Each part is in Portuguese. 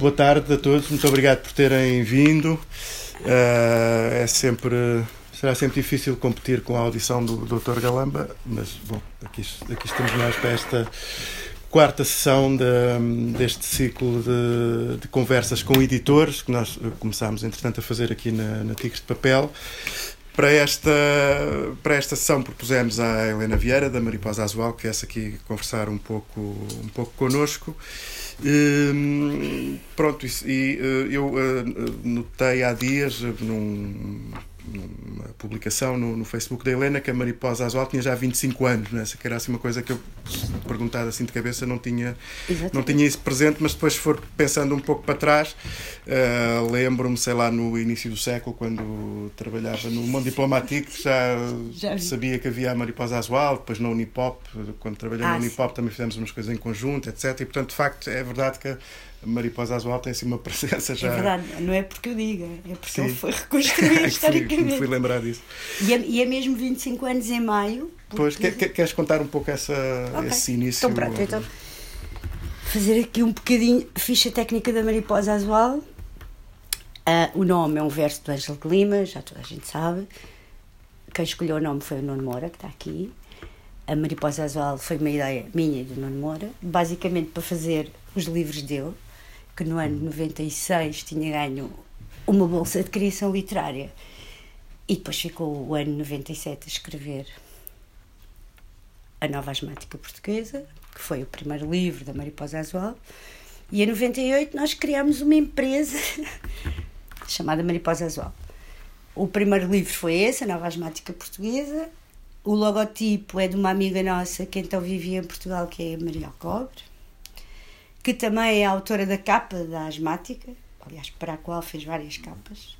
boa tarde a todos, muito obrigado por terem vindo. Uh, é sempre. Será sempre difícil competir com a audição do Dr. Galamba, mas bom, aqui, aqui estamos nós para esta quarta sessão de, deste ciclo de, de, conversas com editores, que nós começámos, entretanto, a fazer aqui na, na Tigres de Papel. Para esta, para esta sessão propusemos à Helena Vieira, da Mariposa Azual, que viesse aqui conversar um pouco, um pouco connosco. Hum, pronto, e uh, eu uh, notei há dias, num, numa publicação no, no, Facebook da Helena que a Mariposa Azul tinha já 25 anos, né? que era assim uma coisa que eu, perguntado assim de cabeça, não tinha, não tinha isso presente, mas depois for pensando um pouco para trás, uh, lembro-me, sei lá, no início do século, quando trabalhava no mundo diplomático, já, já sabia que havia a Mariposa Azul, depois na Unipop, quando trabalhei ah, na Unipop sim. também fizemos umas coisas em conjunto, etc. E portanto, de facto, é verdade que Mariposa Azul tem assim uma presença já. É verdade, não é porque eu diga, é porque Sim. ele foi reconstruído historicamente. Fui lembrar disso. E é, e é mesmo 25 anos em maio. Pois, quer, queres contar um pouco essa, okay. esse início? Então, pronto, então. Fazer aqui um bocadinho ficha técnica da Mariposa Azul. Uh, o nome é um verso do Ângelo de Lima, já toda a gente sabe. Quem escolheu o nome foi o Nuno Moura, que está aqui. A Mariposa Azul foi uma ideia minha e do Nuno Moura, basicamente para fazer os livros dele que no ano 96 tinha ganho uma bolsa de criação literária e depois ficou o ano 97 a escrever a nova asmática portuguesa, que foi o primeiro livro da Mariposa Azual. E em 98 nós criámos uma empresa chamada Mariposa Azual. O primeiro livro foi esse, a nova asmática portuguesa. O logotipo é de uma amiga nossa que então vivia em Portugal, que é a Maria Alcobre que também é autora da capa da Asmática, aliás, para a qual fez várias capas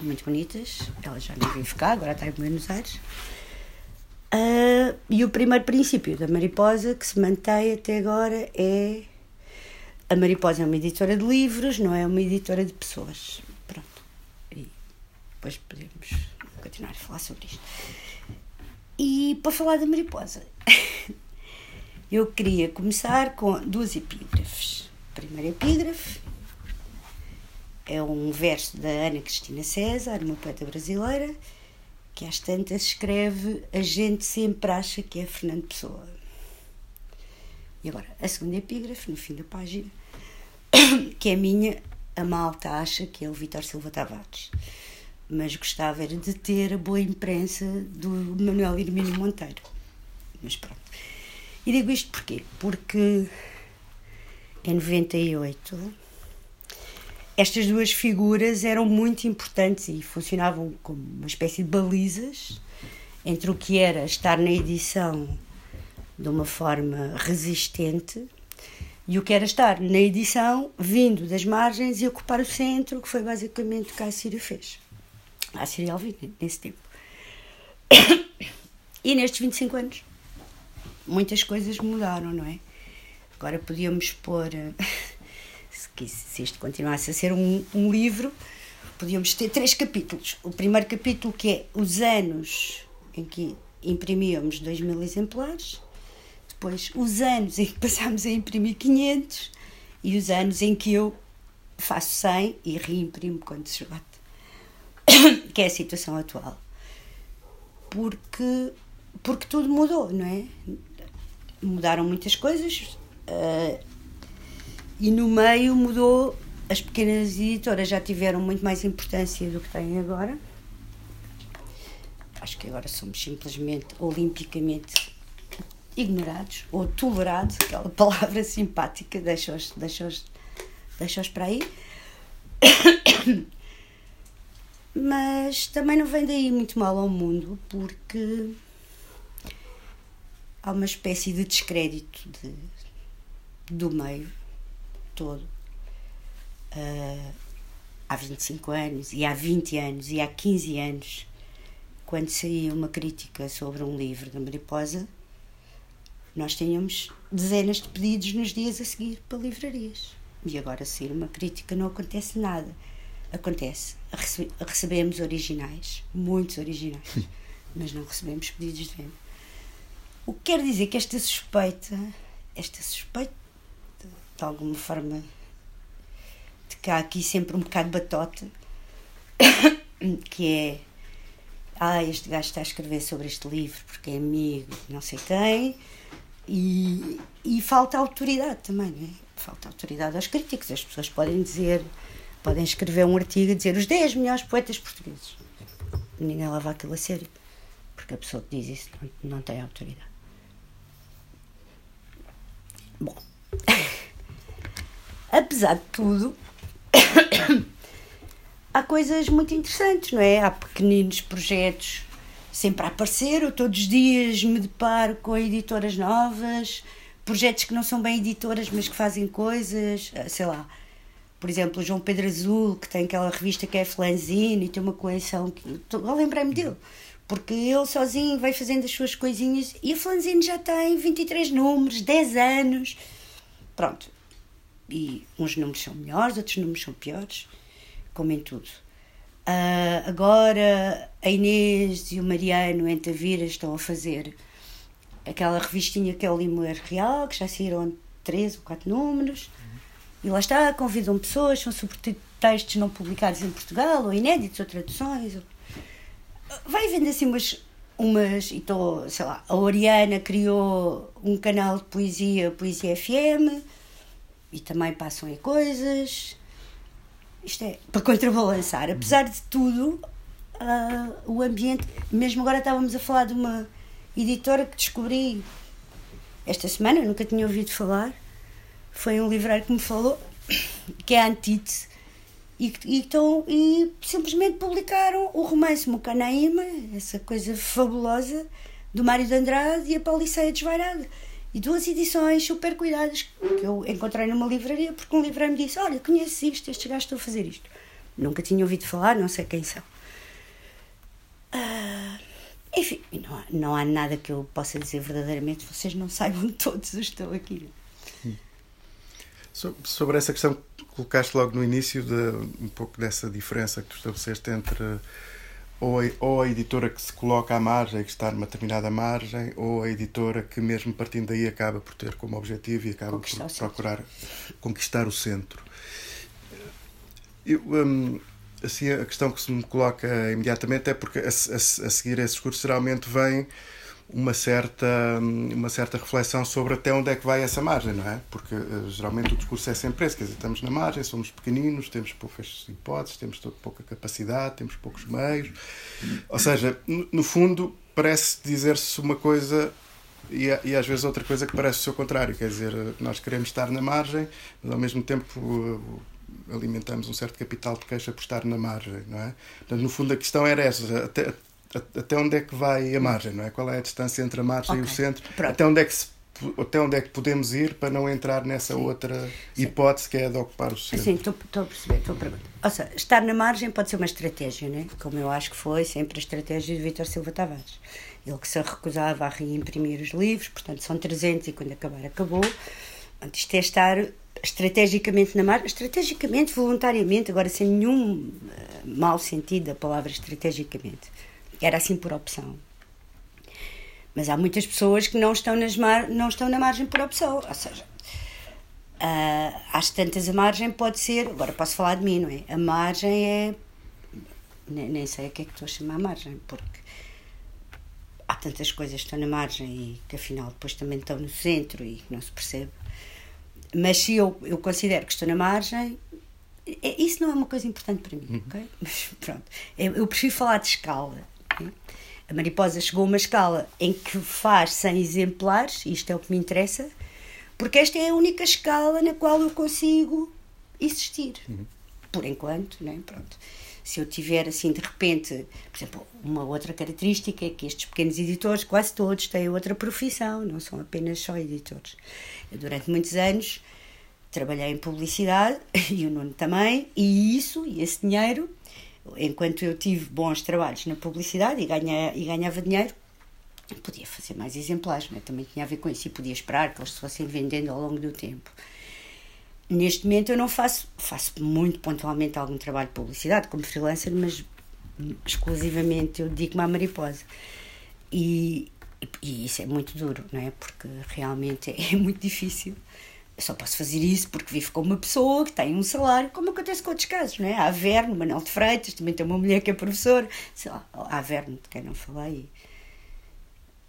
muito bonitas. Ela já não vive cá, agora está em Buenos Aires. Uh, e o primeiro princípio da Mariposa que se mantém até agora é a Mariposa é uma editora de livros, não é uma editora de pessoas. Pronto. E depois podemos continuar a falar sobre isto. E para falar da Mariposa, eu queria começar com duas epígrafes. A primeira epígrafe é um verso da Ana Cristina César, uma poeta brasileira, que às tantas escreve A gente sempre acha que é Fernando Pessoa. E agora, a segunda epígrafe, no fim da página, que é minha, a malta acha que é o Vitor Silva Tavares. Mas gostava era de ter a boa imprensa do Manuel Hermínio Monteiro. Mas pronto. E digo isto porquê? Porque em 98 estas duas figuras eram muito importantes e funcionavam como uma espécie de balizas entre o que era estar na edição de uma forma resistente e o que era estar na edição vindo das margens e ocupar o centro, que foi basicamente o que a Síria fez. A Síria Alvim, nesse tempo. E nestes 25 anos muitas coisas mudaram, não é? Agora podíamos pôr, eh, se isto continuasse a ser um, um livro, podíamos ter três capítulos. O primeiro capítulo que é os anos em que imprimíamos 2 mil exemplares, depois os anos em que passámos a imprimir 500 e os anos em que eu faço 100 e reimprimo quando se esgota, que é a situação atual. Porque, porque tudo mudou, não é? Mudaram muitas coisas uh, e no meio mudou. As pequenas editoras já tiveram muito mais importância do que têm agora. Acho que agora somos simplesmente olimpicamente ignorados ou tolerados, aquela palavra simpática, deixa-os deixa deixa para aí. Mas também não vem daí muito mal ao mundo, porque há uma espécie de descrédito de, do meio todo. Uh, há 25 anos, e há 20 anos, e há 15 anos, quando saía uma crítica sobre um livro da Mariposa, nós tínhamos dezenas de pedidos nos dias a seguir para livrarias. E agora, sair uma crítica, não acontece nada. Acontece, recebemos originais, muitos originais, mas não recebemos pedidos de venda. O que quer dizer que esta suspeita, esta suspeita, de alguma forma que há aqui sempre um bocado de batota, que é ah, este gajo está a escrever sobre este livro porque é amigo, não sei quem, e, e falta autoridade também, não é? Falta autoridade aos críticos. As pessoas podem dizer, podem escrever um artigo e dizer os 10 melhores poetas portugueses. Ninguém leva aquilo a sério, porque a pessoa que diz isso não, não tem autoridade. Bom, apesar de tudo, há coisas muito interessantes, não é? Há pequeninos projetos sempre a aparecer, eu todos os dias me deparo com editoras novas, projetos que não são bem editoras, mas que fazem coisas, eh, sei lá. Por exemplo, o João Pedro Azul, que tem aquela revista que é Flanzine e tem uma coleção que. Eu lembrei-me dele, porque ele sozinho vai fazendo as suas coisinhas e a Flanzine já tem 23 números, 10 anos. Pronto. E uns números são melhores, outros números são piores como em tudo. Uh, agora a Inês e o Mariano em Tavira estão a fazer aquela revistinha que é o Limoeiro Real, que já saíram três ou quatro números. E lá está, convidam pessoas, são sobretudo textos não publicados em Portugal, ou inéditos, ou traduções. Ou... Vai vendo assim umas. umas e estou, sei lá, a Oriana criou um canal de poesia, Poesia FM, e também passam aí coisas isto é para contrabalançar. Apesar de tudo, uh, o ambiente. Mesmo agora estávamos a falar de uma editora que descobri esta semana, nunca tinha ouvido falar. Foi um livreiro que me falou, que é a Antite. E, então, e simplesmente publicaram o romance Mucanaíma, essa coisa fabulosa, do Mário de Andrade e a Pauliceia Desvairada e duas edições super cuidadas que eu encontrei numa livraria, porque um livreiro me disse: Olha, conheces isto, estes gajos estão a fazer isto. Nunca tinha ouvido falar, não sei quem são. Uh, enfim, não há, não há nada que eu possa dizer verdadeiramente, vocês não saibam todos os que estão aqui. Sobre essa questão que colocaste logo no início, de, um pouco dessa diferença que tu estabeleceste entre ou a, ou a editora que se coloca à margem, que está numa determinada margem, ou a editora que, mesmo partindo daí, acaba por ter como objetivo e acaba por procurar conquistar o centro. Eu, hum, assim, a questão que se me coloca imediatamente é porque a, a, a seguir esse discurso geralmente vem uma certa, uma certa reflexão sobre até onde é que vai essa margem, não é? Porque uh, geralmente o discurso é sempre esse, quer dizer, estamos na margem, somos pequeninos, temos poucas hipóteses, temos pouca capacidade, temos poucos meios. Ou seja, no, fundo, parece dizer-se uma coisa e, e, às vezes outra coisa que parece o seu contrário, quer dizer, nós queremos estar na margem, mas ao mesmo tempo uh, alimentamos um certo capital de queixa por estar na margem, não é? Portanto, no fundo a questão era essa, até, até onde é que vai a margem, não é? Qual é a distância entre a margem okay. e o centro? Pronto. Até onde é que se até onde é que podemos ir para não entrar nessa Sim. outra hipótese Sim. que é de ocupar o centro? Sim, estou, a perceber, estou a perguntar. Ou seja, estar na margem pode ser uma estratégia, né? como eu acho que foi sempre a estratégia de Vítor Silva Tavares. Ele que se recusava a reimprimir os livros, portanto são 300 e quando acabar, acabou. Isto é estar estrategicamente na margem, estrategicamente, voluntariamente, agora sem nenhum uh, mau sentido da palavra estrategicamente era assim por opção. Mas há muitas pessoas que não estão, nas mar... não estão na margem por opção. Ou seja, uh, às tantas a margem pode ser. Agora posso falar de mim, não é? A margem é. Nem, nem sei o que é que estou a chamar a margem, porque há tantas coisas que estão na margem e que afinal depois também estão no centro e que não se percebe. Mas se eu, eu considero que estou na margem, é, isso não é uma coisa importante para mim, uhum. ok? Mas pronto, eu, eu prefiro falar de escala. A mariposa chegou a uma escala em que faz 100 exemplares, isto é o que me interessa, porque esta é a única escala na qual eu consigo existir. Uhum. Por enquanto, né? Pronto. Se eu tiver assim de repente, por exemplo, uma outra característica é que estes pequenos editores, quase todos, têm outra profissão, não são apenas só editores. Eu, durante muitos anos, trabalhei em publicidade e o Nuno também, e isso, e esse dinheiro, enquanto eu tive bons trabalhos na publicidade e, ganha, e ganhava dinheiro, podia fazer mais exemplares, né? também tinha a ver com isso e podia esperar que eles se fossem vendendo ao longo do tempo. Neste momento eu não faço, faço muito pontualmente algum trabalho de publicidade como freelancer, mas exclusivamente eu dedico-me à mariposa. E, e, isso é muito duro, não é? Porque realmente é muito difícil só posso fazer isso porque vivo com uma pessoa que tem um salário, como acontece com outros casos, não é? A Averno, Manuel de Freitas, também tem uma mulher que é professora, sei lá, a Averno, de quem não falei,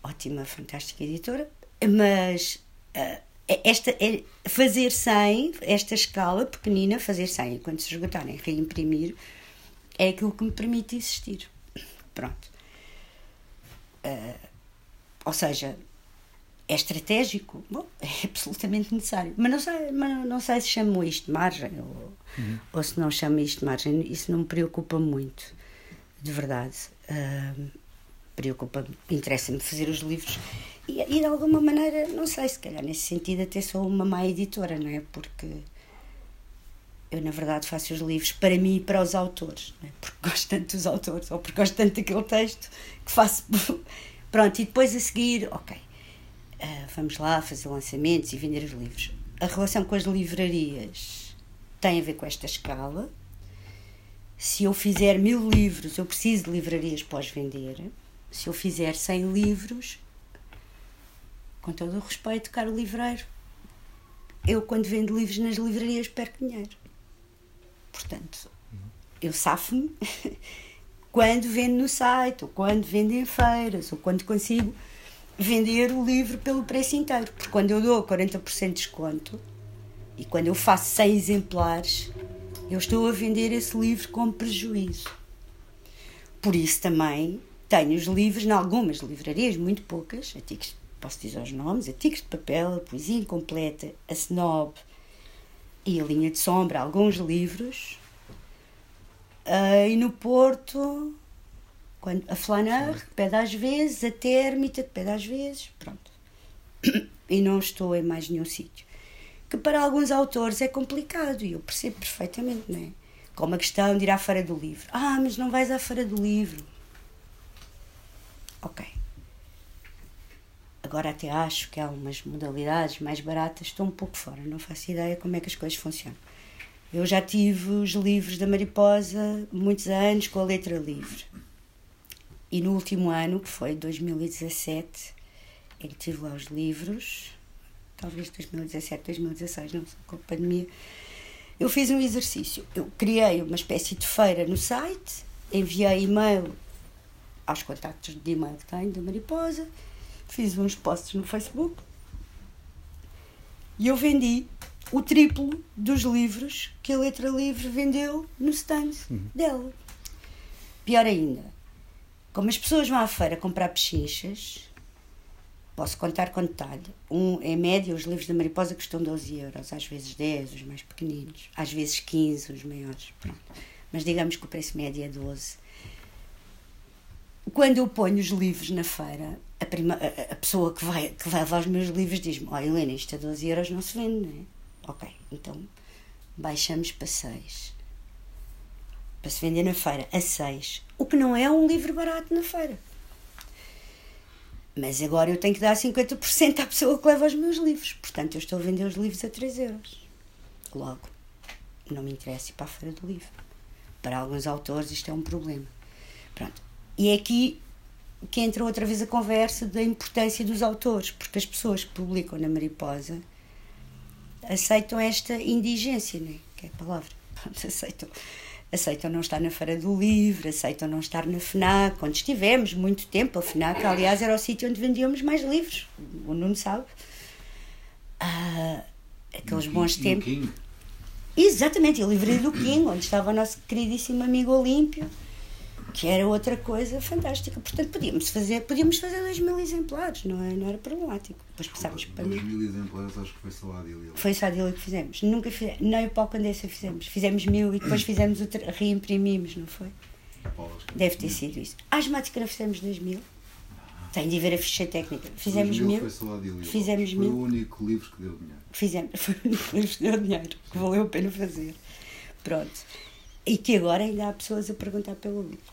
ótima, fantástica editora, mas uh, esta, é, fazer 100, esta escala pequenina, fazer 100, quando se esgotarem, reimprimir, é aquilo que me permite existir. Pronto. Uh, ou seja, é estratégico? Bom, é absolutamente necessário. Mas não sei, mas não sei se chamo isto de margem ou, uhum. ou se não chamo isto de margem. Isso não me preocupa muito, de verdade. Uh, preocupa interessa-me fazer os livros e, e, de alguma maneira, não sei, se calhar nesse sentido até sou uma má editora, não é? Porque eu, na verdade, faço os livros para mim e para os autores, não é? Porque gosto tanto dos autores ou porque gosto tanto daquele texto que faço. Pronto, e depois a seguir, ok vamos lá fazer lançamentos e vender os livros. A relação com as livrarias tem a ver com esta escala. Se eu fizer mil livros, eu preciso de livrarias pós-vender. Se eu fizer 100 livros, com todo o respeito, caro livreiro, eu, quando vendo livros nas livrarias, perco dinheiro. Portanto, eu safo-me quando vendo no site, ou quando vendo em feiras, ou quando consigo vender o livro pelo preço inteiro. Porque quando eu dou 40% de desconto e quando eu faço 100 exemplares, eu estou a vender esse livro com prejuízo. Por isso também tenho os livros em algumas livrarias, muito poucas, antigos, posso dizer os nomes, Antigos de Papel, a Poesia Incompleta, a Snob e a Linha de Sombra, alguns livros. Uh, e no Porto quando, a Flaneur, pede às vezes, a Térmita, pede às vezes, pronto. E não estou em mais nenhum sítio. Que para alguns autores é complicado, e eu percebo perfeitamente, não é? Como a questão de ir à Feira do Livro. Ah, mas não vais à Feira do Livro. Ok. Agora até acho que há umas modalidades mais baratas, estou um pouco fora, não faço ideia como é que as coisas funcionam. Eu já tive os livros da Mariposa muitos anos com a letra livre. E no último ano, que foi 2017, em que tive lá os livros, talvez 2017, 2016, não sei, com a pandemia, eu fiz um exercício. Eu criei uma espécie de feira no site, enviei e-mail aos contactos de e-mail que tenho da Mariposa, fiz uns posts no Facebook e eu vendi o triplo dos livros que a Letra Livre vendeu no stand uhum. dela. Pior ainda, como as pessoas vão à feira comprar pechinchas, posso contar com detalhe. Um, em média, os livros da Mariposa custam 12 euros, às vezes 10, os mais pequeninos, às vezes 15, os maiores. Pronto. Mas digamos que o preço médio é 12. Quando eu ponho os livros na feira, a, prima, a, a pessoa que, vai, que leva os meus livros diz-me: Olha, Helena, isto a 12 euros não se vende, não é? Ok, então baixamos para 6 para se vender na feira a 6, o que não é um livro barato na feira. Mas agora eu tenho que dar 50% à pessoa que leva os meus livros. Portanto, eu estou a vender os livros a 3 euros. Logo, não me interessa ir para a feira do livro. Para alguns autores isto é um problema. Pronto. E é aqui que entra outra vez a conversa da importância dos autores, porque as pessoas que publicam na Mariposa aceitam esta indigência, né? que é a palavra. Pronto, aceitam aceitam não estar na Feira do Livro, aceitam não estar na FNAC, onde estivemos muito tempo. A FNAC, aliás, era o sítio onde vendíamos mais livros, o Nuno sabe. Ah, aqueles no bons tempos. King. Exatamente, a livraria do King, onde estava o nosso queridíssimo amigo Olímpio que era outra coisa fantástica. Portanto, podíamos fazer, podíamos fazer 2 mil exemplares, não, é, não era problemático. Depois passámos para 2 mil exemplares, acho que foi só a Adília. Foi só a Adília que fizemos. Nunca fizemos, nem o Paulo Candessa fizemos. Fizemos mil e depois fizemos o reimprimimos, não foi? Deve ter sido isso. Asmática fizemos 2 mil. Tem de ver a ficha técnica. Fizemos mil. Foi só a Adília. Fizemos foi mil. Foi o único livro que deu dinheiro. Fizemos, foi o único livro que deu dinheiro, que valeu a pena fazer. Pronto. E que agora ainda há pessoas a perguntar pelo livro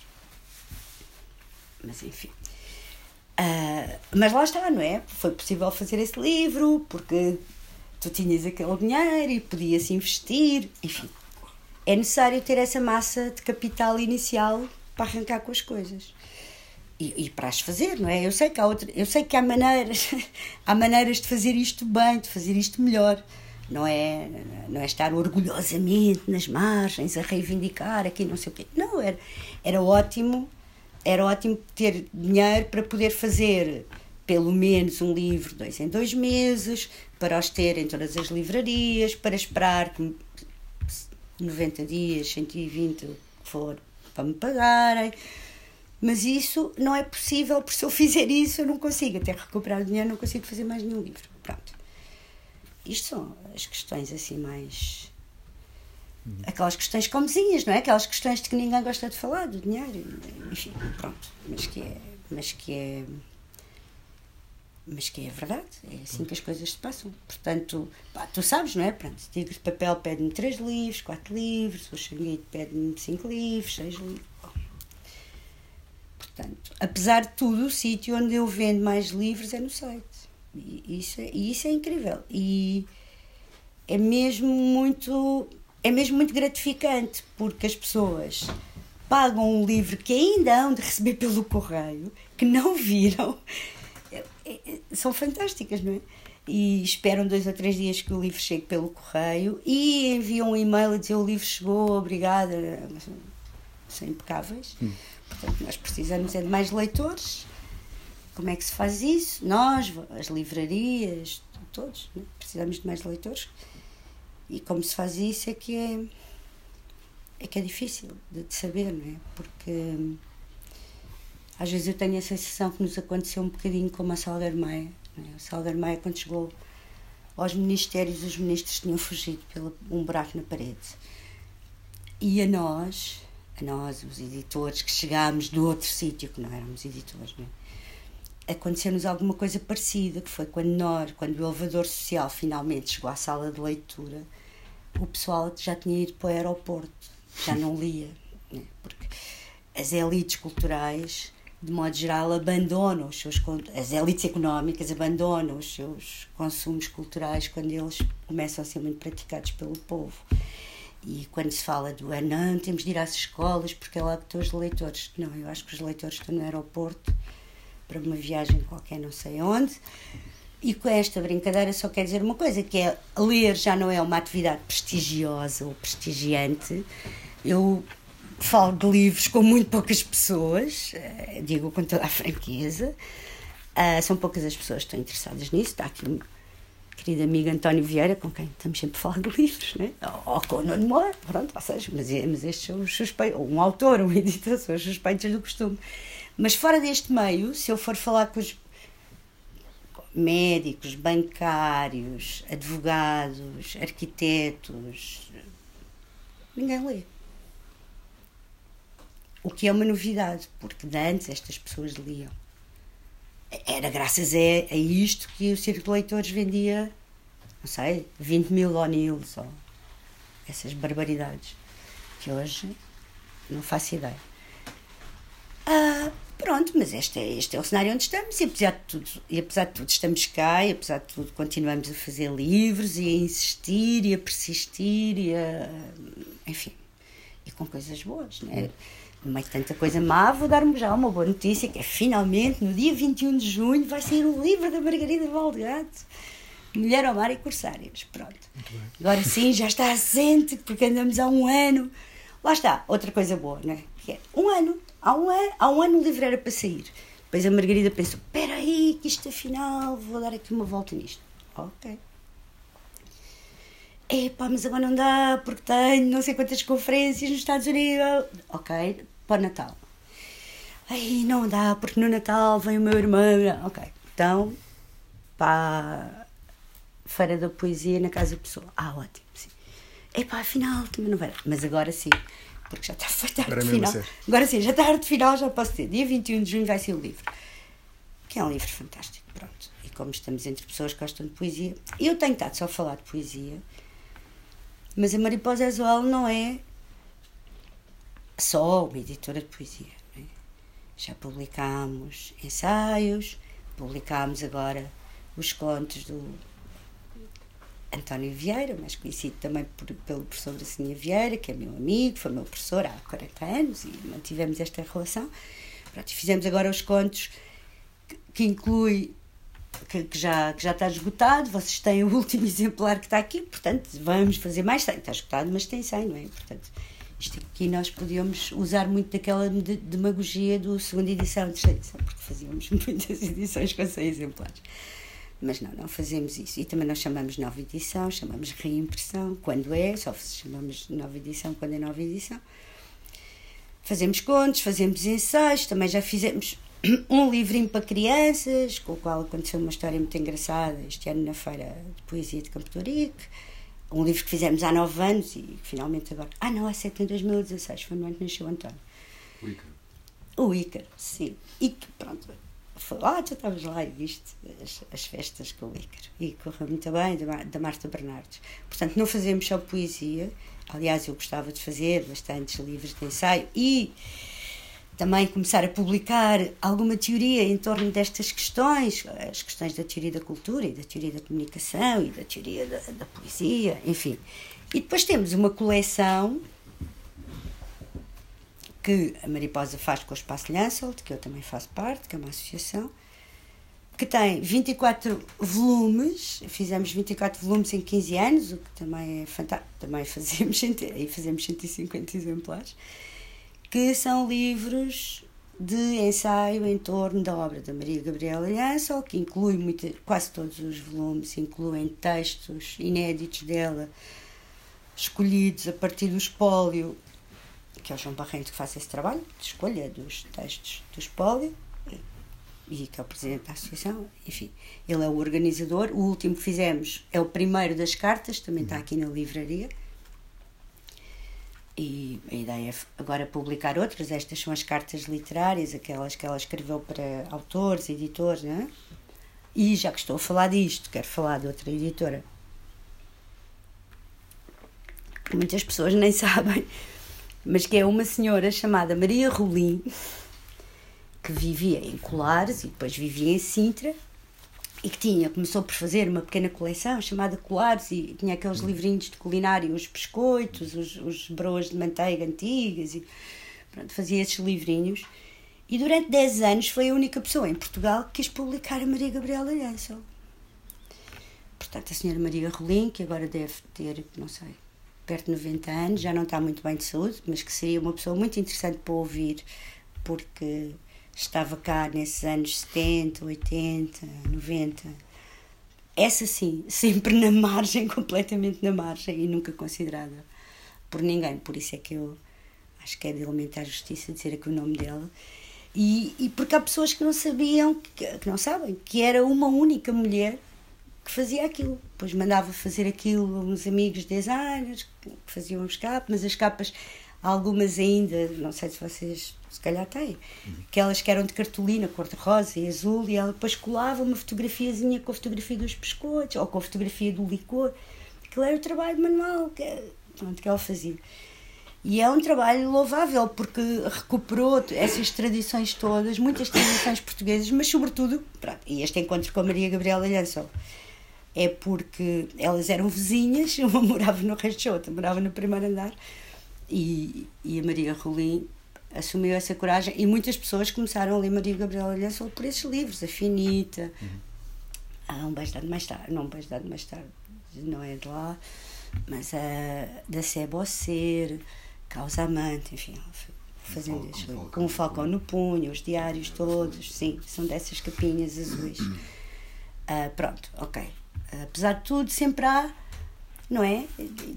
mas enfim. Uh, mas lá está, não é? Foi possível fazer esse livro porque tu tinhas aquele dinheiro e podias investir, enfim. É necessário ter essa massa de capital inicial para arrancar com as coisas. E, e, para as fazer, não é? Eu sei que há outra, eu sei que há maneiras, há maneiras de fazer isto bem, de fazer isto melhor. não é, não é estar orgulhosamente nas margens a reivindicar aqui não sei o quê. Não, era, era ótimo, era ótimo ter dinheiro para poder fazer pelo menos um livro dois em dois meses, para os ter em todas as livrarias, para esperar que 90 dias, 120, o que for, para me pagarem. Mas isso não é possível, porque se eu fizer isso, eu não consigo até recuperar o dinheiro, não consigo fazer mais nenhum livro. Pronto. Isto são as questões assim mais. Aquelas questões comezinhas, não é? Aquelas questões de que ninguém gosta de falar, do dinheiro, enfim, pronto. Mas que é. Mas que é mas que é verdade, é assim que as coisas se passam. Portanto, pá, tu sabes, não é? Pronto, Tigre de Papel pede-me três livros, quatro livros, o Xanguito pede-me cinco livros, seis livros. Bom. Portanto, apesar de tudo, o sítio onde eu vendo mais livros é no site. E isso é, e isso é incrível. E é mesmo muito é mesmo muito gratificante porque as pessoas pagam um livro que ainda hão de receber pelo correio, que não viram são fantásticas, não é? E esperam dois ou três dias que o livro chegue pelo correio e enviam um e-mail a dizer o livro chegou, obrigada. São impecáveis. Hum. Portanto, nós precisamos é de mais leitores. Como é que se faz isso? Nós, as livrarias, todos, é? precisamos de mais leitores. E como se faz isso é que é, é que é difícil de, de saber, não é? Porque às vezes eu tenho a sensação que nos aconteceu um bocadinho como a Saldermeia. Né? A Saldermeia, quando chegou aos ministérios, os ministros tinham fugido pelo um buraco na parede. E a nós, a nós, os editores, que chegámos do outro sítio, que não éramos editores, né? aconteceu-nos alguma coisa parecida, que foi quando nós, quando o elevador social finalmente chegou à sala de leitura, o pessoal já tinha ido para o aeroporto, já não lia, né? porque as elites culturais de modo geral, abandonam os seus as elites económicas abandonam os seus consumos culturais quando eles começam a ser muito praticados pelo povo. E quando se fala do ah, não, temos de ir às escolas porque é lá que estão os leitores. Não, eu acho que os leitores estão no aeroporto para uma viagem qualquer, não sei onde. E com esta brincadeira só quer dizer uma coisa, que é ler já não é uma atividade prestigiosa ou prestigiante. Eu falo de livros com muito poucas pessoas, uh, digo com toda a franqueza. Uh, são poucas as pessoas que estão interessadas nisso. Está aqui um querido amigo António Vieira, com quem estamos sempre a falar de livros, né? ou com o Nuno Moura, pronto, ou seja, mas, mas estes são os suspeitos, ou um autor, um editor, são os suspeitos do costume. Mas fora deste meio, se eu for falar com os médicos, bancários, advogados, arquitetos, ninguém lê. O que é uma novidade, porque de antes estas pessoas liam. Era graças a, a isto que o Círculo de Leitores vendia, não sei, 20 mil O'Neills ou essas barbaridades, que hoje não faço ideia. Ah, pronto, mas este é, este é o cenário onde estamos e apesar, de tudo, e apesar de tudo estamos cá e apesar de tudo continuamos a fazer livros e a insistir e a persistir e a, enfim, e com coisas boas, não é? no meio de tanta coisa má, vou dar-me já uma boa notícia, que é finalmente, no dia 21 de junho, vai sair o livro da Margarida Valdegato, Mulher ao Mar e Corsários. Pronto. Agora sim, já está assente, porque andamos há um ano. Lá está, outra coisa boa, não é? Que é um ano. Há um ano, há um ano o livro era para sair. Depois a Margarida pensou: espera aí, que isto afinal, vou dar aqui uma volta nisto. Ok. Epá, mas agora não dá porque tenho não sei quantas conferências nos Estados Unidos. Ok, para o Natal. Ai, não dá, porque no Natal vem o meu irmão. Ok, então, para a Feira da Poesia na Casa Pessoa. Ah, ótimo, sim. Epá, afinal também não vai Mas agora sim, porque já está feita a arte final. Agora sim, já está a arte final, já posso ter. Dia 21 de junho vai ser o livro. Que é um livro fantástico, pronto. E como estamos entre pessoas que gostam de poesia, eu tenho estado só a falar de poesia, mas a Mariposa Azual não é só uma editora de poesia. Né? Já publicámos ensaios, publicámos agora os contos do António Vieira, mais conhecido também por, pelo professor Bracinha Vieira, que é meu amigo, foi meu professor há 40 anos e mantivemos esta relação. Pronto, fizemos agora os contos que, que inclui que, que já, que já está esgotado, vocês têm o último exemplar que está aqui, portanto, vamos fazer mais 100. Está esgotado, mas tem 100, não é? Portanto, isto aqui nós podíamos usar muito daquela demagogia do segunda edição, terceira edição, porque fazíamos muitas edições com 100 exemplares. Mas não, não fazemos isso. E também não chamamos nova edição, chamamos reimpressão, quando é, só chamamos nova edição quando é nova edição. Fazemos contos, fazemos ensaios, também já fizemos um livrinho para crianças, com o qual aconteceu uma história muito engraçada este ano na Feira de Poesia de Campo Torique. Um livro que fizemos há nove anos e finalmente agora. Ah, não, há sete em 2016, foi no ano que nasceu o António. O Ícaro. O Ícaro, sim. E que, pronto, ah, tu estavas lá e viste as, as, festas com o Ícaro. E correu muito bem, da, da Marta Bernardes. Portanto, não fazemos só poesia. Aliás, eu gostava de fazer bastantes livros de ensaio e também começar a publicar alguma teoria em torno destas questões, as questões da teoria da cultura e da teoria da comunicação e da teoria da, da poesia, enfim. E depois temos uma coleção que a Mariposa faz com o Espaço Lancelot, que eu também faço parte, que é uma associação, que tem 24 volumes, fizemos 24 volumes em 15 anos, o que também é fantástico, também fazemos, e fazemos 150 exemplares, que são livros de ensaio em torno da obra da Maria Gabriela Jansson, que inclui muito, quase todos os volumes, incluem textos inéditos dela, escolhidos a partir do espólio, que é o João Barrento que faz esse trabalho, de escolha dos textos do espólio, e que é o presidente da associação, enfim, ele é o organizador. O último que fizemos é o primeiro das cartas, também está aqui na livraria. E a ideia é agora publicar outras. Estas são as cartas literárias, aquelas que ela escreveu para autores, editores, não é? E já que estou a falar disto, quero falar de outra editora. Muitas pessoas nem sabem, mas que é uma senhora chamada Maria Rolim, que vivia em Colares e depois vivia em Sintra e que tinha, começou por fazer uma pequena coleção chamada Colares e tinha aqueles livrinhos de culinária, os biscoitos, os, os broas de manteiga antigas e pronto, fazia esses livrinhos. E durante 10 anos foi a única pessoa em Portugal que quis publicar a Maria Gabriela Jansel. Portanto, a senhora Maria Rolim, que agora deve ter, não sei, perto de 90 anos, já não está muito bem de saúde, mas que seria uma pessoa muito interessante para ouvir, porque estava cá nesses anos 70, 80, 90. Essa sim, sempre na margem, completamente na margem e nunca considerada por ninguém. Por isso é que eu acho que é de elementar justiça dizer aqui o nome dela. E, e porque há pessoas que não sabiam, que, que não sabem, que era uma única mulher que fazia aquilo. Depois mandava fazer aquilo a uns amigos designers que faziam as capas, mas as capas, algumas ainda, não sei se vocês se calhar uhum. aquelas que eram de cartolina, cor-de-rosa e azul, e ela depois colava uma fotografiazinha com a fotografia dos biscoitos ou com a fotografia do licor. Aquilo era o trabalho manual que, pronto, que ela fazia. E é um trabalho louvável porque recuperou essas tradições todas, muitas tradições portuguesas, mas sobretudo, pronto, e este encontro com a Maria Gabriela Lhançol é porque elas eram vizinhas, uma morava no resto da outra, morava no primeiro andar, e, e a Maria Rolim assumiu essa coragem e muitas pessoas começaram a ler Maria Gabriela Lhançol por esses livros, a Finita, uhum. ah, um bastante mais tarde, não um bastante mais tarde, não é de lá, mas a da Sebo Ser, Causa Amante, enfim, fazendo um isso, com o Falcão no punho, os diários todos, sim, são dessas capinhas azuis. Uh, pronto, ok. Apesar de tudo, sempre há não é?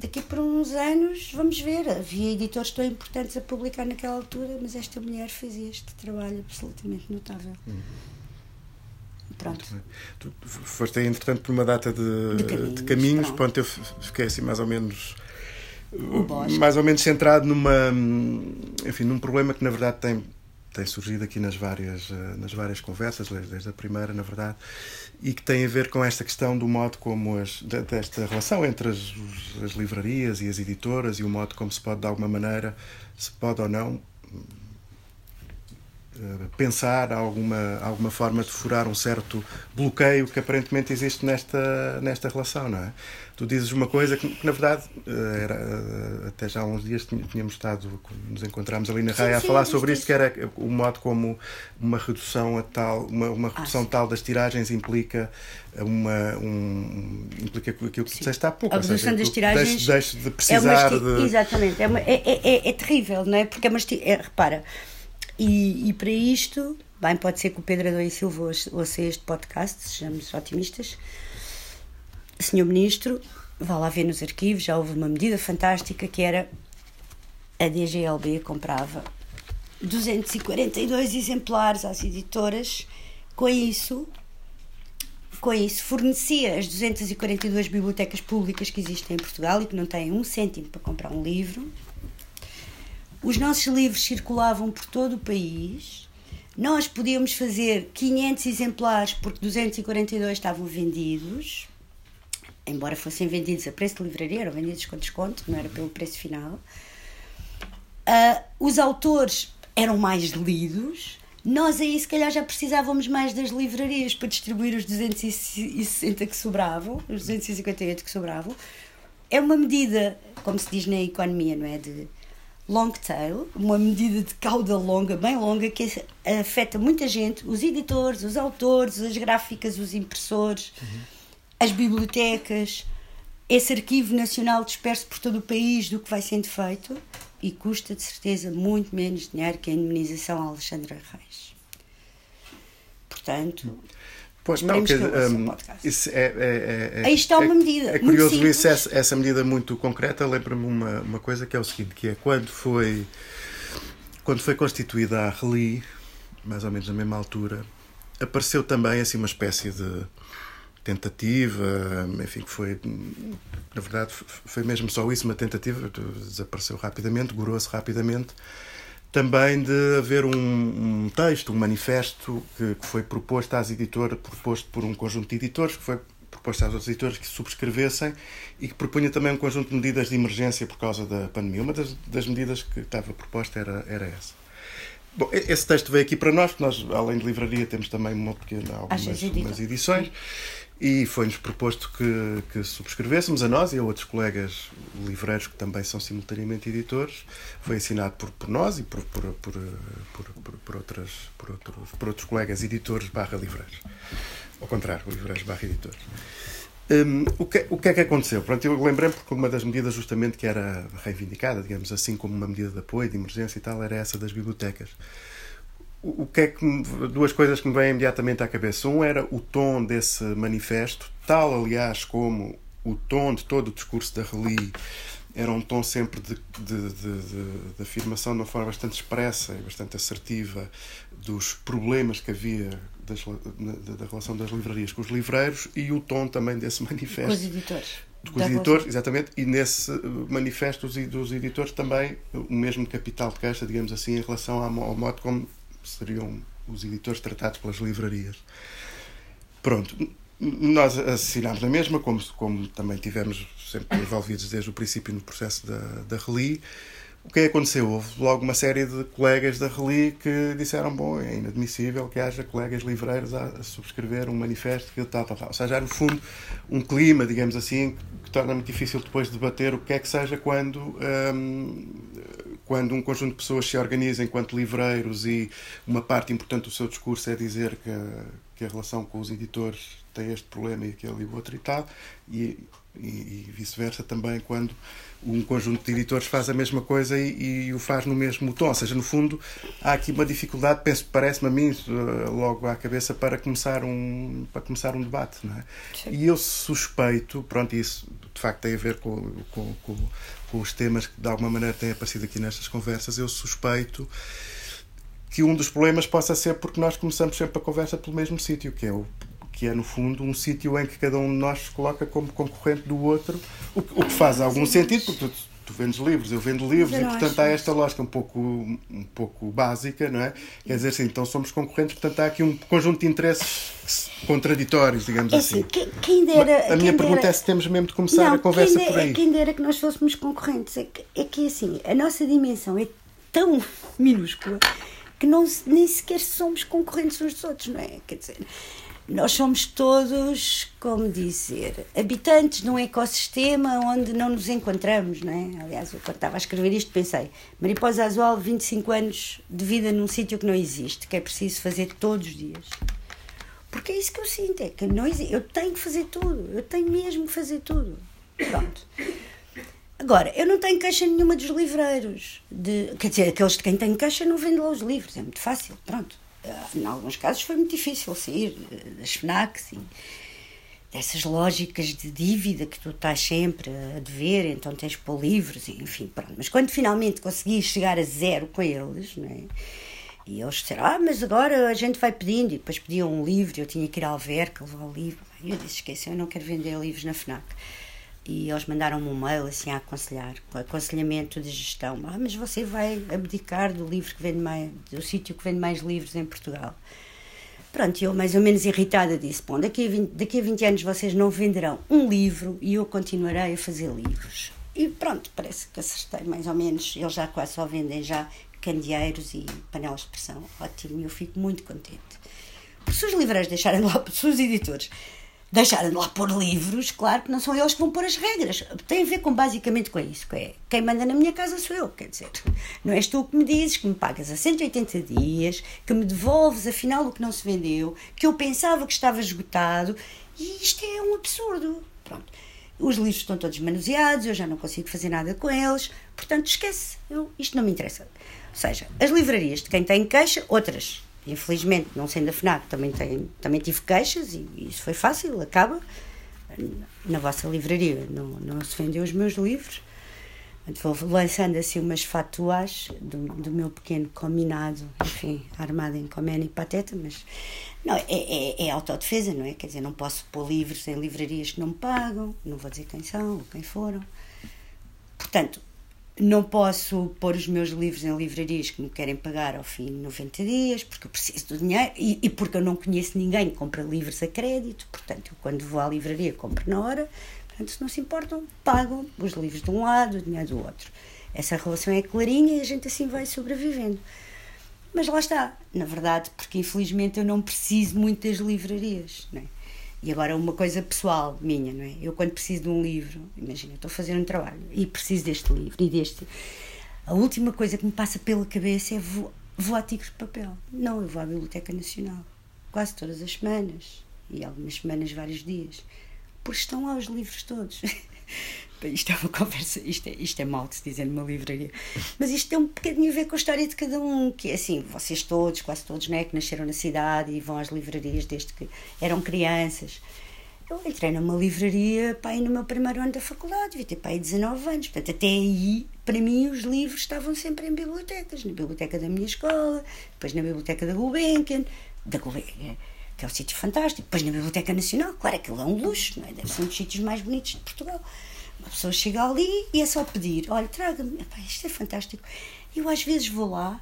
Daqui por uns anos vamos ver. Havia editores tão importantes a publicar naquela altura, mas esta mulher fazia este trabalho absolutamente notável. Uhum. Pronto. Tu foste aí, entretanto, por uma data de, de caminhos. De caminhos pronto. pronto. eu fiquei assim mais ou menos. Mais ou menos centrado numa. Enfim, num problema que na verdade tem tem surgido aqui nas várias, eh, nas várias conversas, desde a primeira, na verdade, e que tem a ver com esta questão do modo como as, desta relação entre as, as livrarias e as editoras e o modo como se pode, de alguma maneira, se pode ou não pensar alguma, alguma forma de furar um certo bloqueio que aparentemente existe nesta, nesta relação, não é? Tu dizes uma coisa que, que na verdade, uh, era, uh, até já há uns dias tínhamos estado, nos encontramos ali na Raia a falar sobre isto, que era o modo como uma redução a tal, uma, uma redução ah, tal das tiragens implica uma um, implica aquilo que tu disseste há pouco. A redução seja, das tiragens deixe, de precisar é de... Exatamente, é, uma, é, é, é, terrível, não é? Porque é uma é, repara, e, e para isto, bem, pode ser que o Pedro Adão e Silva ouça este podcast, sejamos otimistas. Senhor Ministro, vá lá ver nos arquivos, já houve uma medida fantástica que era a DGLB comprava 242 exemplares às editoras, com isso com isso, fornecia as 242 bibliotecas públicas que existem em Portugal e que não têm um cêntimo para comprar um livro. Os nossos livros circulavam por todo o país. Nós podíamos fazer 500 exemplares porque 242 estavam vendidos, embora fossem vendidos a preço de livraria, eram vendidos com desconto, não era pelo preço final. Uh, os autores eram mais lidos nós aí, se calhar, já precisávamos mais das livrarias para distribuir os 260 que sobravam, os 258 que sobravam. É uma medida, como se diz na economia, não é? De long tail, uma medida de cauda longa, bem longa, que afeta muita gente, os editores, os autores, as gráficas, os impressores, uhum. as bibliotecas, esse arquivo nacional disperso por todo o país do que vai sendo feito e custa de certeza muito menos dinheiro que a indemnização a Alexandra Reis. Portanto, Pois não, que, um, isso é, é, é, Aí está uma medida. É, curioso isso, essa, essa medida muito concreta. Lembra-me uma, uma coisa que é o seguinte: que é quando foi, quando foi constituída a RELI, mais ou menos na mesma altura, apareceu também assim uma espécie de tentativa, enfim, que foi, na verdade, foi mesmo só isso, uma tentativa, desapareceu rapidamente, gorou-se rapidamente, também de haver um, um texto, um manifesto que, que, foi proposto às editoras, proposto por um conjunto de editores, que foi proposto às outras editoras que subscrevessem e que propunha também um conjunto de medidas de emergência por causa da pandemia. Uma das, das medidas que estava proposta era, era essa. Bom, esse texto veio aqui para nós, porque nós, além de livraria, temos também uma pequena, algumas edições. E foi-nos proposto que, que subscrevêssemos a nós e a outros colegas livreiros que também são simultaneamente editores. Foi assinado por, por nós e por, por, por, por, por, outras, por, outros, por outros colegas editores barra livreiros. Ao contrário, livreiros barra editores. Um, o, que, o que é que aconteceu? Pronto, eu lembrei-me porque uma das medidas justamente que era reivindicada, digamos assim, como uma medida de apoio, de emergência e tal, era essa das bibliotecas o que é que duas coisas que me vêm imediatamente à cabeça. Um era o tom desse manifesto, tal aliás como o tom de todo o discurso da Reli era um tom sempre de, de, de, de, afirmação de uma forma bastante expressa e bastante assertiva dos problemas que havia das, da, relação das livrarias com os livreiros e o tom também desse manifesto. Com os editores. Com os editores, exatamente, e nesse manifesto dos editores também o mesmo capital de queixa, digamos assim, em relação ao modo como seriam os editores tratados pelas livrarias. Pronto, nós assinámos na mesma, como, como também tivemos sempre envolvidos desde o princípio no processo da, da Reli. O que é aconteceu? Houve logo uma série de colegas da Reli que disseram: bom, é inadmissível que haja colegas livreiros a, a subscrever um manifesto que tal, tal, tal. Ou seja, no fundo um clima, digamos assim, que torna muito difícil depois debater o que é que seja quando. Hum, quando um conjunto de pessoas se organiza enquanto livreiros e uma parte importante do seu discurso é dizer que a, que a relação com os editores tem este problema e aquele e o outro e tal, e, e, e vice-versa também quando um conjunto de editores faz a mesma coisa e, e, o faz no mesmo tom. Ou seja, no fundo, há aqui uma dificuldade, penso, parece-me a mim, eh, logo à cabeça, para começar um, para começar um debate. Não é? E eu suspeito, pronto, isso de facto tem a ver com, com, com, com os temas que de alguma maneira têm aparecido aqui nestas conversas, eu suspeito que um dos problemas possa ser porque nós começamos sempre a conversa pelo mesmo sítio, que é o que é no fundo um sítio em que cada um de nós se coloca como concorrente do outro, o que, o que faz algum sentido, porque tu, vendes livros, eu vendo livros, e portanto há esta lógica um pouco, um pouco básica, não é? Quer dizer assim, então somos concorrentes, portanto há aqui um conjunto de interesses contraditórios, digamos é assim. assim. Quem dera, a minha quem pergunta dera, é se temos mesmo de começar não, a conversa dera, por aí. Quem dera que nós fôssemos concorrentes, é que, é que assim, a nossa dimensão é tão minúscula que não, nem sequer somos concorrentes uns dos outros, não é? Quer dizer, nós somos todos, como dizer, habitantes de um ecossistema onde não nos encontramos, não é? Aliás, eu quando estava a escrever isto pensei, Mariposa Azul, 25 anos de vida num sítio que não existe, que é preciso fazer todos os dias. Porque é isso que eu sinto, é que não existe, eu tenho que fazer tudo, eu tenho mesmo que fazer tudo. Pronto. Agora, eu não tenho queixa nenhuma dos livreiros. De, quer dizer, aqueles de quem tem queixa não vendem lá os livros, é muito fácil, pronto. Em alguns casos foi muito difícil sair das FNACs e dessas lógicas de dívida que tu estás sempre a dever, então tens para livros, enfim, pronto. Mas quando finalmente consegui chegar a zero com eles, não é? E eles disseram, ah, mas agora a gente vai pedindo. E depois pediam um livro, eu tinha que ir ao Alverca levar o livro. E eu disse, esqueci, eu não quero vender livros na FNAC. E eles mandaram-me um mail assim a aconselhar, com aconselhamento de gestão. Ah, mas você vai abdicar do livro que vende mais, do sítio que vende mais livros em Portugal. Pronto, eu mais ou menos irritada disse: Bom, daqui a, 20, daqui a 20 anos vocês não venderão um livro e eu continuarei a fazer livros. E pronto, parece que acertei mais ou menos. Eles já quase só vendem já candeeiros e panelas de pressão. Ótimo, eu fico muito contente. Se os livreiros deixarem lá, se os editores deixarem de lá pôr livros, claro que não são eles que vão pôr as regras. Tem a ver com basicamente com isso. Que é, quem manda na minha casa sou eu, quer dizer, não és tu que me dizes que me pagas a 180 dias, que me devolves afinal o que não se vendeu, que eu pensava que estava esgotado, e isto é um absurdo. Pronto. Os livros estão todos manuseados, eu já não consigo fazer nada com eles, portanto esquece, eu, isto não me interessa. Ou seja, as livrarias de quem tem queixa, outras Infelizmente, não sendo a FNAC, também, tem, também tive queixas e isso foi fácil, acaba. Na vossa livraria não, não se vendeu os meus livros. Vou lançando assim umas fatuas do, do meu pequeno combinado, enfim, armado em comédia e pateta, mas não, é, é, é autodefesa, não é? Quer dizer, não posso pôr livros em livrarias que não me pagam, não vou dizer quem são ou quem foram. Portanto, não posso pôr os meus livros em livrarias que me querem pagar ao fim de 90 dias, porque eu preciso do dinheiro e, e porque eu não conheço ninguém que compra livros a crédito. Portanto, eu, quando vou à livraria, compro na hora. Portanto, se não se importam, pagam os livros de um lado, o dinheiro do outro. Essa relação é clarinha e a gente assim vai sobrevivendo. Mas lá está, na verdade, porque infelizmente eu não preciso muito das livrarias. Não é? E agora uma coisa pessoal minha, não é? Eu quando preciso de um livro, imagina, estou a fazer um trabalho e preciso deste livro e deste. A última coisa que me passa pela cabeça é vou, a Tigres de Papel. Não, eu vou à Biblioteca Nacional. Quase todas as semanas. E algumas semanas, vários dias. Porque estão lá os livros todos. isto é uma conversa, isto é, isto é mal de se dizer numa livraria, mas isto tem um bocadinho a ver com a história de cada um, que é assim, vocês todos, quase todos, né, que nasceram na cidade e vão às livrarias desde que eram crianças. Eu entrei numa livraria pai, no meu primeiro ano da faculdade, devia ter pai 19 anos, portanto, até aí, para mim, os livros estavam sempre em bibliotecas, na biblioteca da minha escola, depois na biblioteca da Gulbenkian, da Gulbenkian que é um sítio fantástico. Depois na Biblioteca Nacional, claro, aquilo é um luxo, não é? deve ser um dos sítios mais bonitos de Portugal. Uma pessoa chega ali e é só pedir: olha, traga-me, isto é fantástico. Eu às vezes vou lá,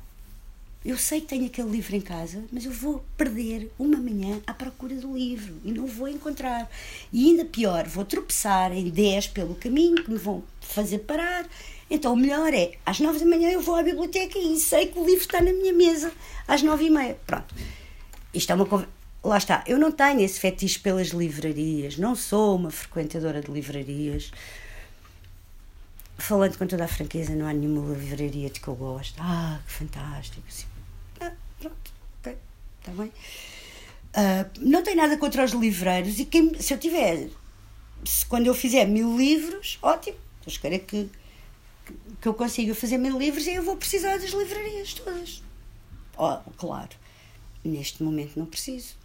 eu sei que tenho aquele livro em casa, mas eu vou perder uma manhã à procura do livro e não vou encontrar. E ainda pior, vou tropeçar em 10 pelo caminho que me vão fazer parar. Então o melhor é, às 9 da manhã eu vou à biblioteca e sei que o livro está na minha mesa às 9 e meia. Pronto. Isto é uma Lá está, eu não tenho esse fetiche pelas livrarias, não sou uma frequentadora de livrarias falando com toda a franqueza, não há nenhuma livraria de que eu gosto. Ah, que fantástico. Assim, ah, pronto, ok, está bem. Uh, não tenho nada contra os livreiros e quem, se eu tiver, se, quando eu fizer mil livros, ótimo. Eu espero que, que eu consiga fazer mil livros e eu vou precisar das livrarias todas. Oh, claro, neste momento não preciso.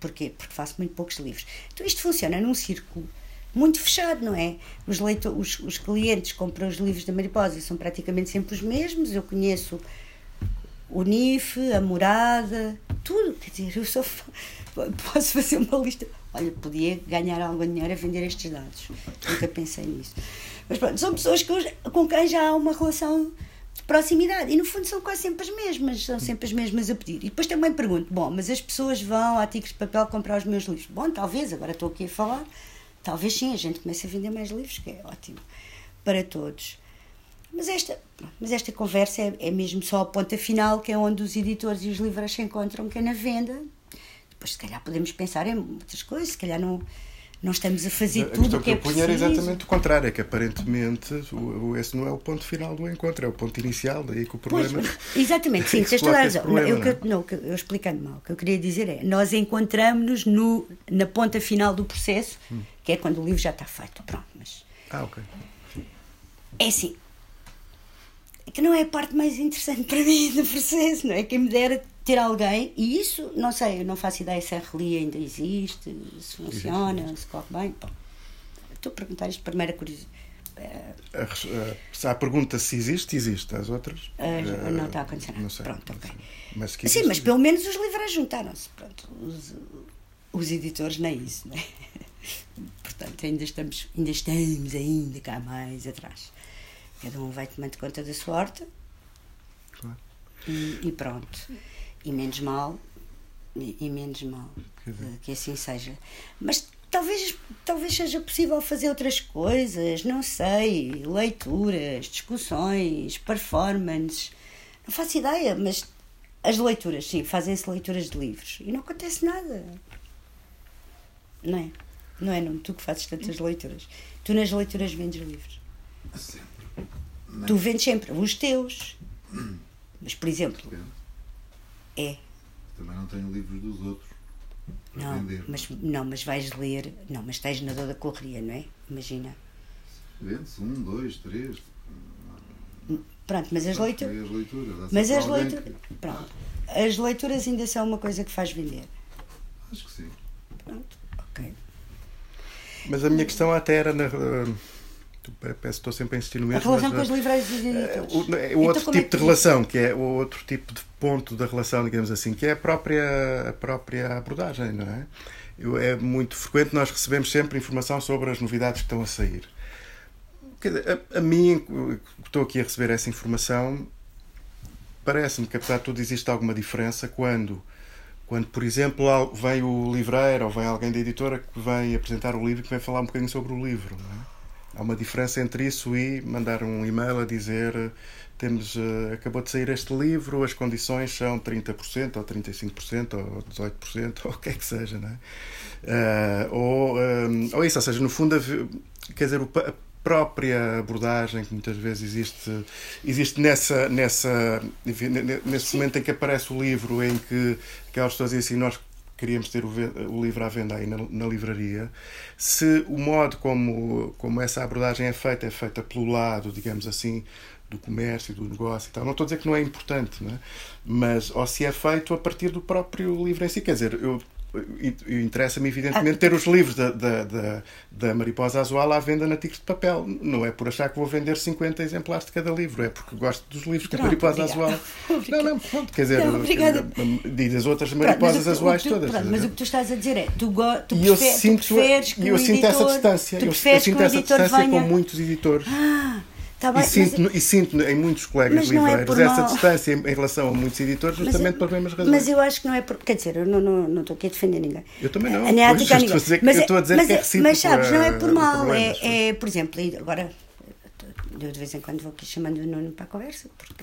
Porquê? Porque faço muito poucos livros. Então isto funciona num círculo muito fechado, não é? Os, leitor, os, os clientes compram os livros da Mariposa são praticamente sempre os mesmos. Eu conheço o NIF, a morada, tudo. Quer dizer, eu só posso fazer uma lista. Olha, podia ganhar algum dinheiro a vender estes dados. Nunca pensei nisso. Mas pronto, são pessoas que, com quem já há uma relação de proximidade. E no fundo são quase sempre as mesmas, são sempre as mesmas a pedir. E depois também pergunto: bom, mas as pessoas vão a Tigres de Papel comprar os meus livros? Bom, talvez, agora estou aqui a falar Talvez sim, a gente comece a vender mais livros, que é ótimo para todos. Mas esta, mas esta conversa é, é mesmo só a ponta final, que é onde os editores e os livros se encontram, que é na venda. Depois, se calhar, podemos pensar em muitas coisas, se calhar não, não estamos a fazer A tudo o que é eu punha era preciso. exatamente o contrário, é que aparentemente o, esse não é o ponto final do encontro, é o ponto inicial, daí que o Pois, problema. exatamente, sim, que tens toda a razão. problema, Eu, que- não é? que- eu explicando mal, o que eu queria dizer é: nós encontramos-nos no- na ponta final do processo, Hum. que é quando o livro já está feito. Pronto, mas Ah, ok. é assim. é Que não é a parte mais interessante para mim do processo, não é? Quem me dera ter alguém, e isso, não sei, eu não faço ideia se a relia ainda existe, se funciona, se corre bem. Bom, estou a perguntar isto primeira curiosidade. A, res- a- se há pergunta se existe, existe. As outras. Eh, não está a acontecer nada. Não sei. Pronto, ok. Mas que Sim, existe, mas pelo menos os livros juntaram-se. Pronto, os, os editores nem isso, não é? Portanto, ainda estamos, ainda estamos ainda cá mais atrás. Cada um vai tomando conta da sua horta Claro. e, e pronto. E menos mal, e, e menos mal que assim seja. Mas talvez, talvez seja possível fazer outras coisas, não sei, leituras, discussões, performances, não faço ideia, mas as leituras, sim, fazem-se leituras de livros e não acontece nada. Não é? Não é, não? Tu que fazes tantas leituras. Tu nas leituras vendes livros. Sempre. Tu vendes sempre os teus. Mas, por exemplo. É. Também não tenho livros dos outros. para Não, vender. mas, não, mas vais ler. Não, mas tens na dor da correria, não é? Imagina. Vende-se um, dois, três. Pronto, mas as é as leituras. Mas as leituras. que- Pronto. As leituras ainda são uma coisa que faz vender. Acho que sim. Pronto, ok. Mas a minha questão até era na. Eh, que estou sempre a insistir no A mesmo. relação mas, com os eh, livreiros e É, editores. o, é o Então, outro é tipo de que- relação, que é o outro tipo de ponto da relação, digamos assim, que é a própria, a própria abordagem, não é? Eu- é muito frequente, nós recebemos sempre informação sobre as novidades que estão a sair. A, a mim, que estou aqui a receber essa informação, parece-me que apesar de tudo existe alguma diferença quando, quando por exemplo, vem o livreiro ou vem alguém da editora que vem apresentar o livro e que vem falar um bocadinho sobre o livro. Não é? Há uma diferença entre isso e mandar um e-mail a dizer eh, temos, eh, acabou de sair este livro, as condições são 30% ou 35% ou 18% ou o que é que seja, não é? Eh, ou, eh, ou isso, ou seja, no fundo, quer dizer, a própria abordagem que muitas vezes existe, existe nessa, nessa, nesse momento em que aparece o livro, em que aquelas pessoas dizem assim, nós queríamos ter o, o livro à venda aí na, na livraria, se o modo como, como essa abordagem é feita, é feita pelo lado, digamos assim, do comércio, do negócio e tal. Não estou a dizer que não é importante, não é? mas ou se é feito a partir do próprio livro em si. Quer dizer, eu- interessa-me evidentemente Ah. ter os livros da, da, da, da Mariposa Azual à venda na Tigres de Papel. Não é por achar que vou vender 50 exemplares de cada livro, é porque gosto dos livros da Pronto, Mariposa obrigada. Azual. Não, não, pronto, quer dizer, Não, obrigada. e das outras Pronto, mariposas o que- o azuais que tu- todas. pronto, mas o que tu estás a dizer é tu, go, tu, E eu prefer- tu sinto, preferes que eu o sinto editor, essa distância. Eu, eu sinto essa distância venha. com muitos editores. Ah, tá bem, E sinto, mas, e sinto em muitos colegas mas é livreiros por essa mal. distância em, relação a muitos editores, mas justamente eu- pelas mesmas razões. Mas eu acho que não é por. Quer dizer, eu não, não, não estou aqui a defender ninguém. Eu também não. A nem a Pois, ninguém. dizer que- mas, eu estou a dizer mas, que é recíproco, Mas sabes, não é por mal. É, é, por exemplo, agora eu de vez em quando vou aqui chamando o Nuno para a conversa, porque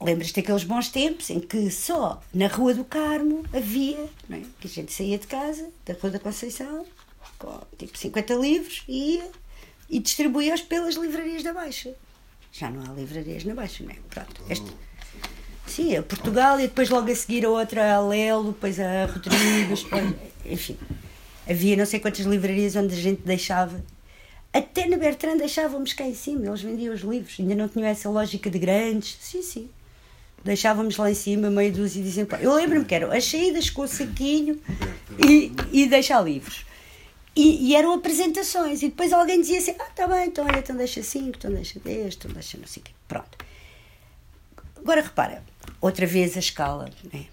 lembras-te daqueles bons tempos em que só na Rua do Carmo havia, é? que a gente saía de casa, da Rua da Conceição, com tipo 50 livros e ia e distribuía-os pelas livrarias da Baixa. Já não há livrarias na Baixa, não é? Pronto. Este, sim, a Portugal e depois logo a seguir a outra a Lelo, depois a Rodrigues, depois- enfim. Havia não sei quantas livrarias onde a gente deixava. Até na Bertrand deixávamos cá em cima, eles vendiam os livros, ainda não tinham essa lógica de grandes. Sim, sim. Deixávamos lá em cima meia dúzia e diziam. Eu lembro-me que eram as saídas com o saquinho e, e deixar livros. E, e eram apresentações. E depois alguém dizia assim: Ah, tá bem, então olha, então deixa cinco, então deixa dez, então deixa não sei o quê. Pronto. Agora repara, outra vez a escala, né?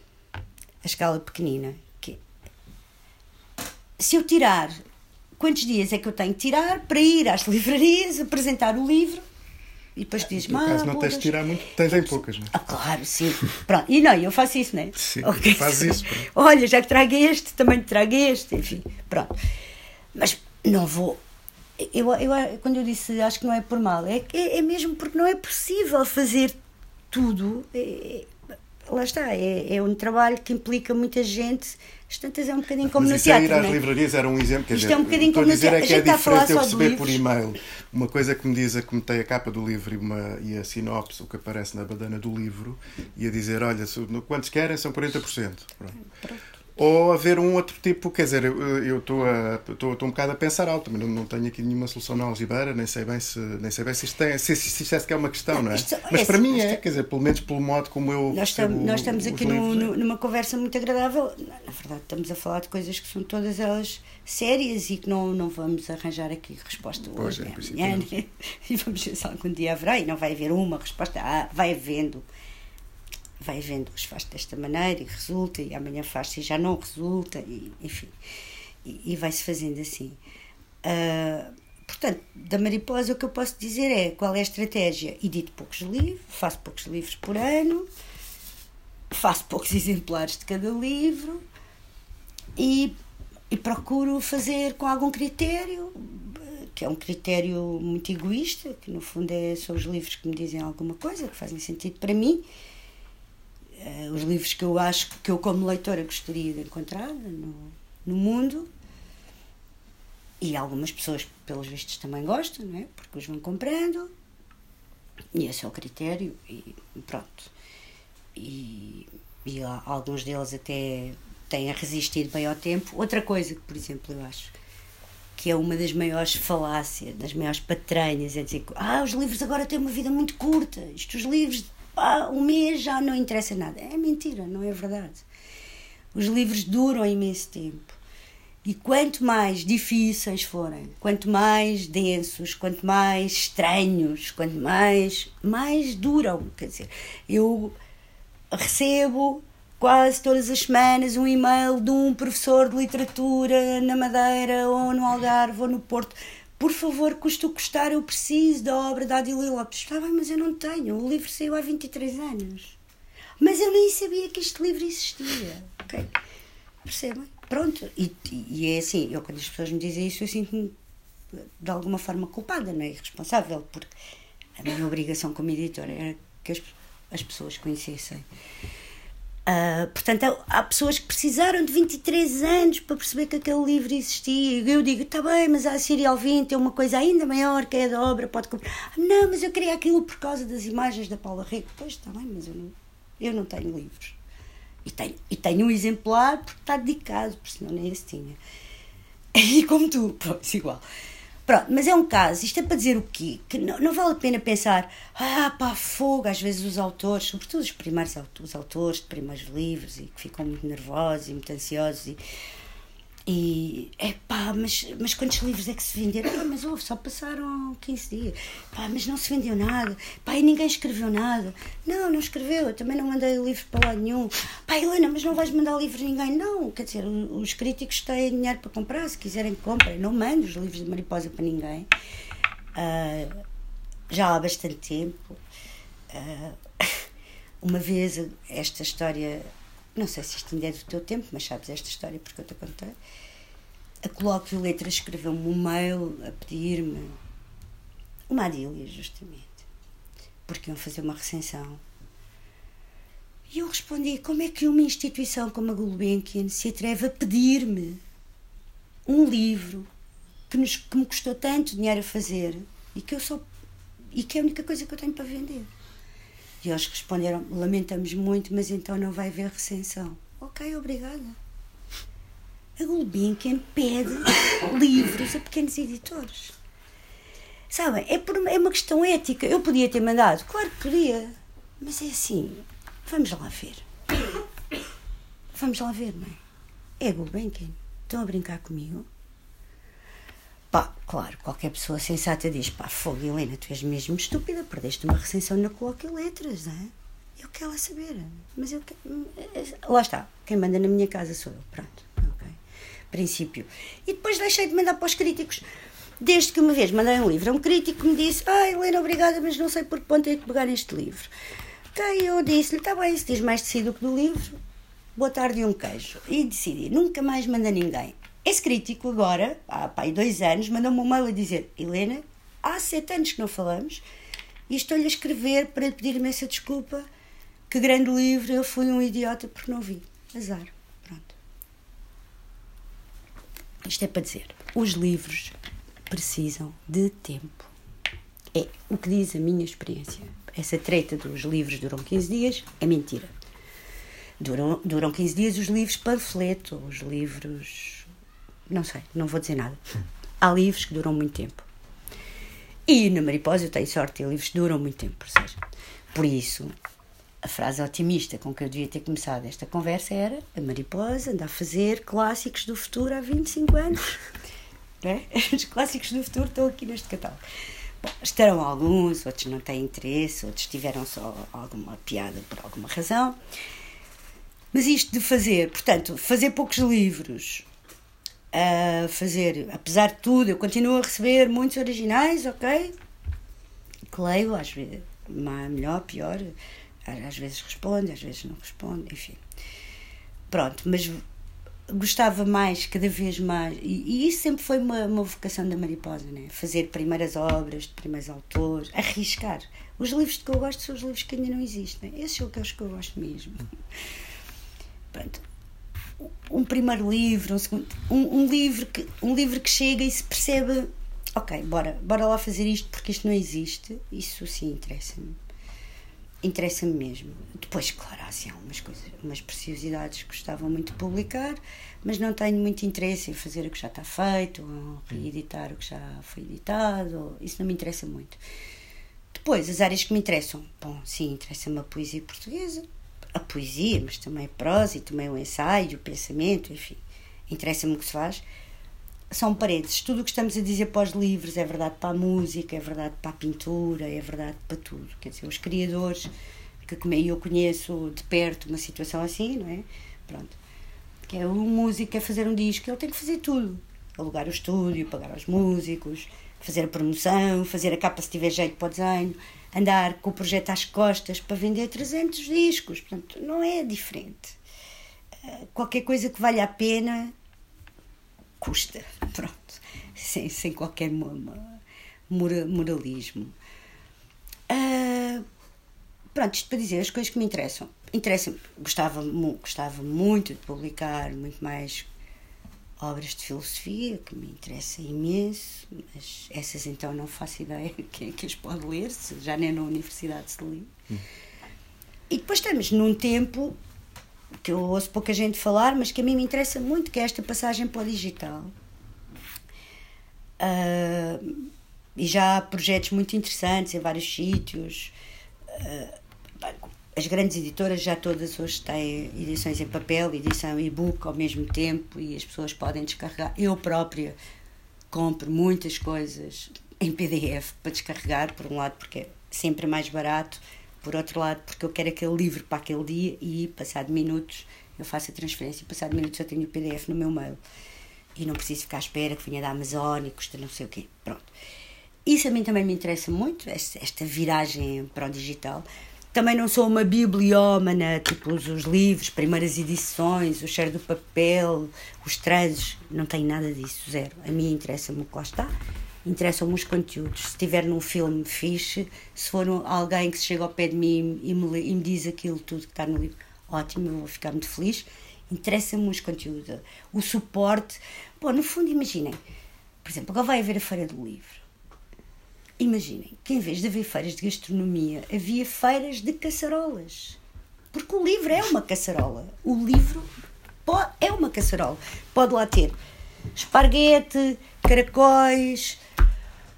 a escala pequenina. Que se eu tirar, quantos dias é que eu tenho que tirar para ir às livrarias, apresentar o livro e depois dizes, No caso, não tens de tirar muito, tens em poucas, não é? ah, claro, sim. Pronto. E não, eu faço isso, não é? Sim, Ok. fazes isso, pronto. Olha, já que trago este, também trago este, enfim, pronto. Mas não vou, Eu, eu, quando eu disse acho que não é por mal, é, é, é mesmo porque não é possível fazer tudo. É, é lá está, é, é um trabalho que implica muita gente. Às tantas é um bocadinho como Mas no é teatro. ir às não é? livrarias era um exemplo. Quer Isto dizer, é um bocadinho como no dizer é teatro. que A é gente está a falar diferente eu receber por e-mail uma coisa que me diz a que me tem a capa do livro e, uma, e a sinopse, o que aparece na badana do livro, e a dizer: olha, quantos querem são 40%. Pronto. Ou haver um outro tipo, quer dizer, eu estou um bocado a pensar alto, mas não, não tenho aqui nenhuma solução na algibeira, nem sei bem se, nem sei bem se isto, tem, se, se isto é sequer uma questão, não é? Isto- Mas é para assim, mim é, te- quer dizer, pelo menos pelo modo como eu. Nós, estamos, nós estamos os aqui no- é. no- numa conversa muito agradável. Na verdade, estamos a falar de coisas que são todas elas sérias e que não, não vamos arranjar aqui resposta Pois, hoje, princípio amanhã, não. né? E vamos ver se algum dia haverá. E não vai haver uma resposta. Ah, vai havendo. Vai havendo. Hoje faz desta maneira e resulta, e amanhã faz-se e já não resulta, e, enfim. E, e vai-se fazendo assim. Ah, portanto, da mariposa o que eu posso dizer é qual é a estratégia. Edito poucos livros, faço poucos livros por ano, faço poucos exemplares de cada livro e, e procuro fazer com algum critério, que é um critério muito egoísta, que no fundo é, são os livros que me dizem alguma coisa, que fazem sentido para mim. Eh, os livros que eu acho que eu, como leitora, gostaria de encontrar no, no mundo. E algumas pessoas, pelos vistos, também gostam, não é? Porque os vão comprando. E esse é o critério. E pronto. E, e alguns deles até têm resistido bem ao tempo. Outra coisa que, por exemplo, eu acho que é uma das maiores falácias, das maiores patranhas, é dizer que ah, os livros agora têm uma vida muito curta. Isto, os livros, pá, um mês já não interessa nada. É mentira, não é verdade. Os livros duram imenso tempo. E quanto mais difíceis forem, quanto mais densos, quanto mais estranhos, quanto mais, mais duram. Quer dizer, eu recebo quase todas as semanas um e-mail de um professor de literatura na Madeira ou no Algarve ou no Porto. Por favor, custa o custar, eu preciso da obra da Adília Lopes. Está bem, mas eu não tenho. O livro saiu há 23 anos. Mas eu nem sabia que este livro existia. Ok? Percebem? Pronto. E, e é assim, eu quando as pessoas me dizem isso, eu sinto-me de alguma forma culpada, não é? Irresponsável, porque a minha obrigação como editora era que as, as pessoas conhecessem. Ah, portanto, há, pessoas que precisaram de 23 anos para perceber que aquele livro existia. E eu digo, está bem, mas a Serial 20 é uma coisa ainda maior que é da obra, pode comprar. "Ah, Não, mas eu queria aquilo por causa das imagens da Paula Rego. Pois, está bem, mas eu não, eu não tenho livros. E tenho, e tenho um exemplar porque está dedicado, porque senão nem esse tinha. E como tu, pronto, igual. Pronto, mas é um caso, isto é para dizer o quê? Que não, não vale a pena pensar, ah, pá, fogo, às vezes os autores, sobretudo os primeiros os autores de primeiros livros, e que ficam muito nervosos e muito ansiosos, e, e é pá, mas, mas quantos livros é que se venderam? Pá, mas houve, só passaram 15 dias. Pá, mas não se vendeu nada. Pá, e ninguém escreveu nada. Não, não escreveu, eu também não mandei livro para lado nenhum. Pá, Helena, mas não vais mandar livro a ninguém? Não, quer dizer, os críticos têm dinheiro para comprar, se quiserem comprem. Não mando os livros de Mariposa para ninguém. Ah, já há bastante tempo. Ah, uma vez esta história, não sei se isto ainda é do teu tempo, mas sabes esta história porque eu te contei. A Colóquio Letras escreveu-me um mail a pedir-me uma adília, justamente, porque iam fazer uma recensão. E eu respondi: como é que uma instituição como a Gulbenkian se atreve a pedir-me um livro que, nos, que me custou tanto dinheiro a fazer e que eu só e que é a única coisa que eu tenho para vender? E eles responderam: lamentamos muito, mas então não vai haver recensão. Ok, obrigada. A Gulbenkian pede livros a pequenos editores. Sabem, é, por, é uma questão ética. Eu podia ter mandado, claro que podia, mas é assim, vamos lá ver. Vamos lá ver, não é? É Gulbenkian. Estão a brincar comigo? Pá, claro, qualquer pessoa sensata diz: pá, fogo, Helena, tu és mesmo estúpida, perdeste uma recensão na Colóquio Letras, não é? Eu quero saber. Mas eu quero... Lá está, quem manda na minha casa sou eu, pronto. Princípio. E depois deixei de mandar para os críticos. Desde que uma vez mandei um livro a um crítico que me disse: Ah, Helena, obrigada, mas não sei por que ponto é que pegar neste livro. Ok, eu disse-lhe: Está bem, se diz mais de si do que do livro, boa tarde e um queijo. E decidi: nunca mais manda ninguém. Esse crítico agora, há pá, aí dois anos, mandou-me um mail a dizer Helena, há sete anos que não falamos e estou-lhe a escrever para pedir imensa desculpa que grande livro, eu fui um idiota porque não vi. Azar. Pronto. Isto é para dizer, os livros precisam de tempo. É o que diz a minha experiência. Essa treta dos livros duram 15 dias é mentira. Duram, duram 15 dias os livros panfleto, os livros. Não sei, não vou dizer nada. Há livros que duram muito tempo. E na Mariposa eu tenho sorte, livros que duram muito tempo. Seja, por isso, a frase otimista com que eu devia ter começado esta conversa era: a Mariposa anda a fazer clássicos do futuro há 25 anos. É? Os clássicos do futuro estão aqui neste catálogo. Bom, estarão alguns, outros não têm interesse, outros tiveram só alguma piada por alguma razão. Mas isto de fazer, portanto, fazer poucos livros, a fazer, apesar de tudo, eu continuo a receber muitos originais, ok? Que leio, às vezes, melhor, pior, às vezes responde, às vezes não responde, enfim. Pronto, mas gostava mais, cada vez mais, e, e isso sempre foi uma, uma vocação da Mariposa, né? fazer primeiras obras de primeiros autores, arriscar. Os livros que eu gosto são os livros que ainda não existem, esses são aqueles que eu gosto mesmo. Pronto. Um primeiro livro, um segundo, um, um, livro que, um livro que chega e se percebe, ok, bora, bora lá fazer isto porque isto não existe, isso sim interessa-me interessa-me mesmo. Depois, claro, há assim, umas coisas, umas preciosidades que gostava muito de publicar, mas não tenho muito interesse em fazer o que já está feito, ou reeditar o que já foi editado, isso não me interessa muito. Depois, as áreas que me interessam, bom, sim, interessa-me a poesia portuguesa, a poesia, mas também a prosa e também o ensaio, o pensamento, enfim, interessa-me o que se faz são paredes. Tudo o que estamos a dizer para os livros é verdade para a música, é verdade para a pintura, é verdade para tudo. Quer dizer, os criadores, que eu conheço de perto uma situação assim, não é? Pronto. Que é um músico quer fazer um disco, ele tem que fazer tudo. Alugar o estúdio, pagar aos músicos, fazer a promoção, fazer a capa se tiver jeito para o desenho, andar com o projeto às costas para vender 300 discos. Portanto, não é diferente. Eh, qualquer coisa que valha a pena custa, pronto, sem, sem qualquer moralismo. Uh, pronto, isto para dizer as coisas que me interessam. Interessa gostava, gostava muito de publicar muito mais obras de filosofia, que me interessa imenso, mas essas então não faço ideia quem é que as pode ler, se já nem na universidade se lê. Hum. E depois estamos num tempo que eu ouço pouca gente falar, mas que a mim me interessa muito, que é esta passagem para o digital. Uh, e já há projetos muito interessantes em vários sítios. Uh, as grandes editoras já todas hoje têm edições em papel, edição e-book ao mesmo tempo e as pessoas podem descarregar. Eu própria compro muitas coisas em PDF para descarregar, por um lado porque é sempre mais barato por outro lado, porque eu quero aquele livro para aquele dia e, passado minutos, eu faço a transferência e, passado minutos, eu tenho o PDF no meu mail. E não preciso ficar à espera que venha da Amazon e custa não sei o quê. Pronto. Isso a mim também me interessa muito, esta viragem para o digital. Também não sou uma bibliómana, tipo os, os livros, primeiras edições, o cheiro do papel, os transes, não tenho nada disso, zero. A mim interessa-me o que lá está interessam-me os conteúdos. Se estiver num filme fixe, se for alguém que chega ao pé de mim e me, e me diz aquilo tudo que está no livro, ótimo, eu vou ficar muito feliz. Interessa-me os conteúdos, o suporte. Bom, no fundo, imaginem, por exemplo, agora vai haver a Feira do Livro. Imaginem que em vez de haver feiras de gastronomia, havia feiras de caçarolas. Porque o livro é uma caçarola. O livro é uma caçarola. Pode lá ter esparguete, caracóis,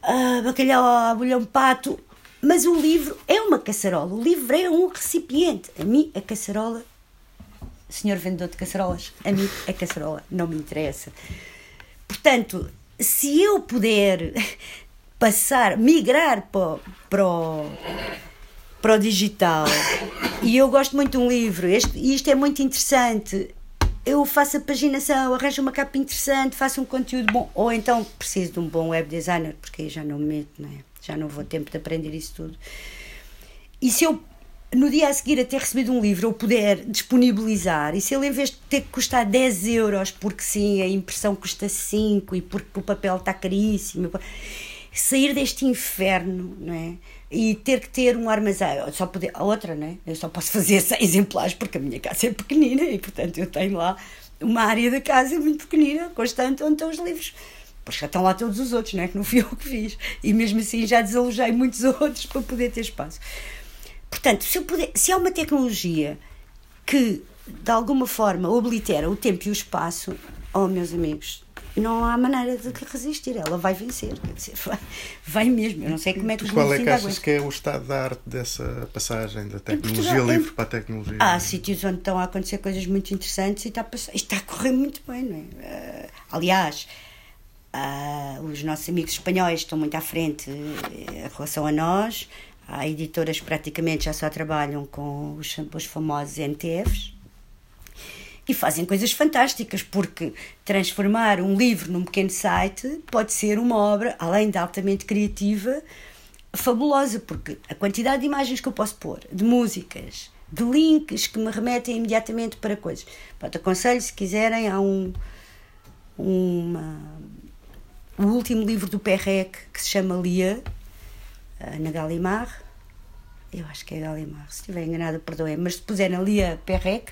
uh, bacalhau a bolhão pato, mas o livro é uma caçarola, o livro é um recipiente. A mim, a caçarola, senhor vendedor de caçarolas, a mim, a caçarola não me interessa. Portanto, se eu puder passar, migrar para, para, o, para o digital, e eu gosto muito de um livro, este, e isto é muito interessante, eu faço a paginação, arranjo uma capa interessante, faço um conteúdo bom, ou então preciso de um bom web designer, porque aí já não me meto, não é? já não vou tempo de aprender isso tudo. E se eu no dia a seguir a ter recebido um livro eu puder disponibilizar, e se ele em vez de ter que custar 10 euros, porque sim, a impressão custa 5 e porque o papel está caríssimo, sair deste inferno, não é? E ter que ter um armazém, só poder, a outra, não é? Eu só posso fazer 100 exemplares porque a minha casa é pequenina e, portanto, eu tenho lá uma área da casa muito pequenina, constante, onde estão os livros. Pois já estão lá todos os outros, não é? Que não fui eu que fiz. E mesmo assim já desalojei muitos outros para poder ter espaço. Portanto, se, puder, se há uma tecnologia que de alguma forma oblitera o tempo e o espaço, oh meus amigos, não há maneira de resistir, ela vai vencer, quer dizer, vai, vai mesmo. Eu não sei como é que os Qual é que achas que é o estado da arte dessa passagem da tecnologia Portugal, livre para a tecnologia? Há sítios onde estão a acontecer coisas muito interessantes e está a, passar, está a correr muito bem, não é? Uh, aliás, uh, os nossos amigos espanhóis estão muito à frente em relação a nós. Há editoras que praticamente já só trabalham com os, os famosos NTFs e fazem coisas fantásticas, porque transformar um livro num pequeno site pode ser uma obra, além de altamente criativa, fabulosa, porque a quantidade de imagens que eu posso pôr, de músicas, de links que me remetem imediatamente para coisas. Pode aconselho, se quiserem, há um. Uma, o último livro do Perrec que se chama Lia, na Galimar, eu acho que é Galimar, se estiver enganada, perdoem, mas se puserem ali a Perrec,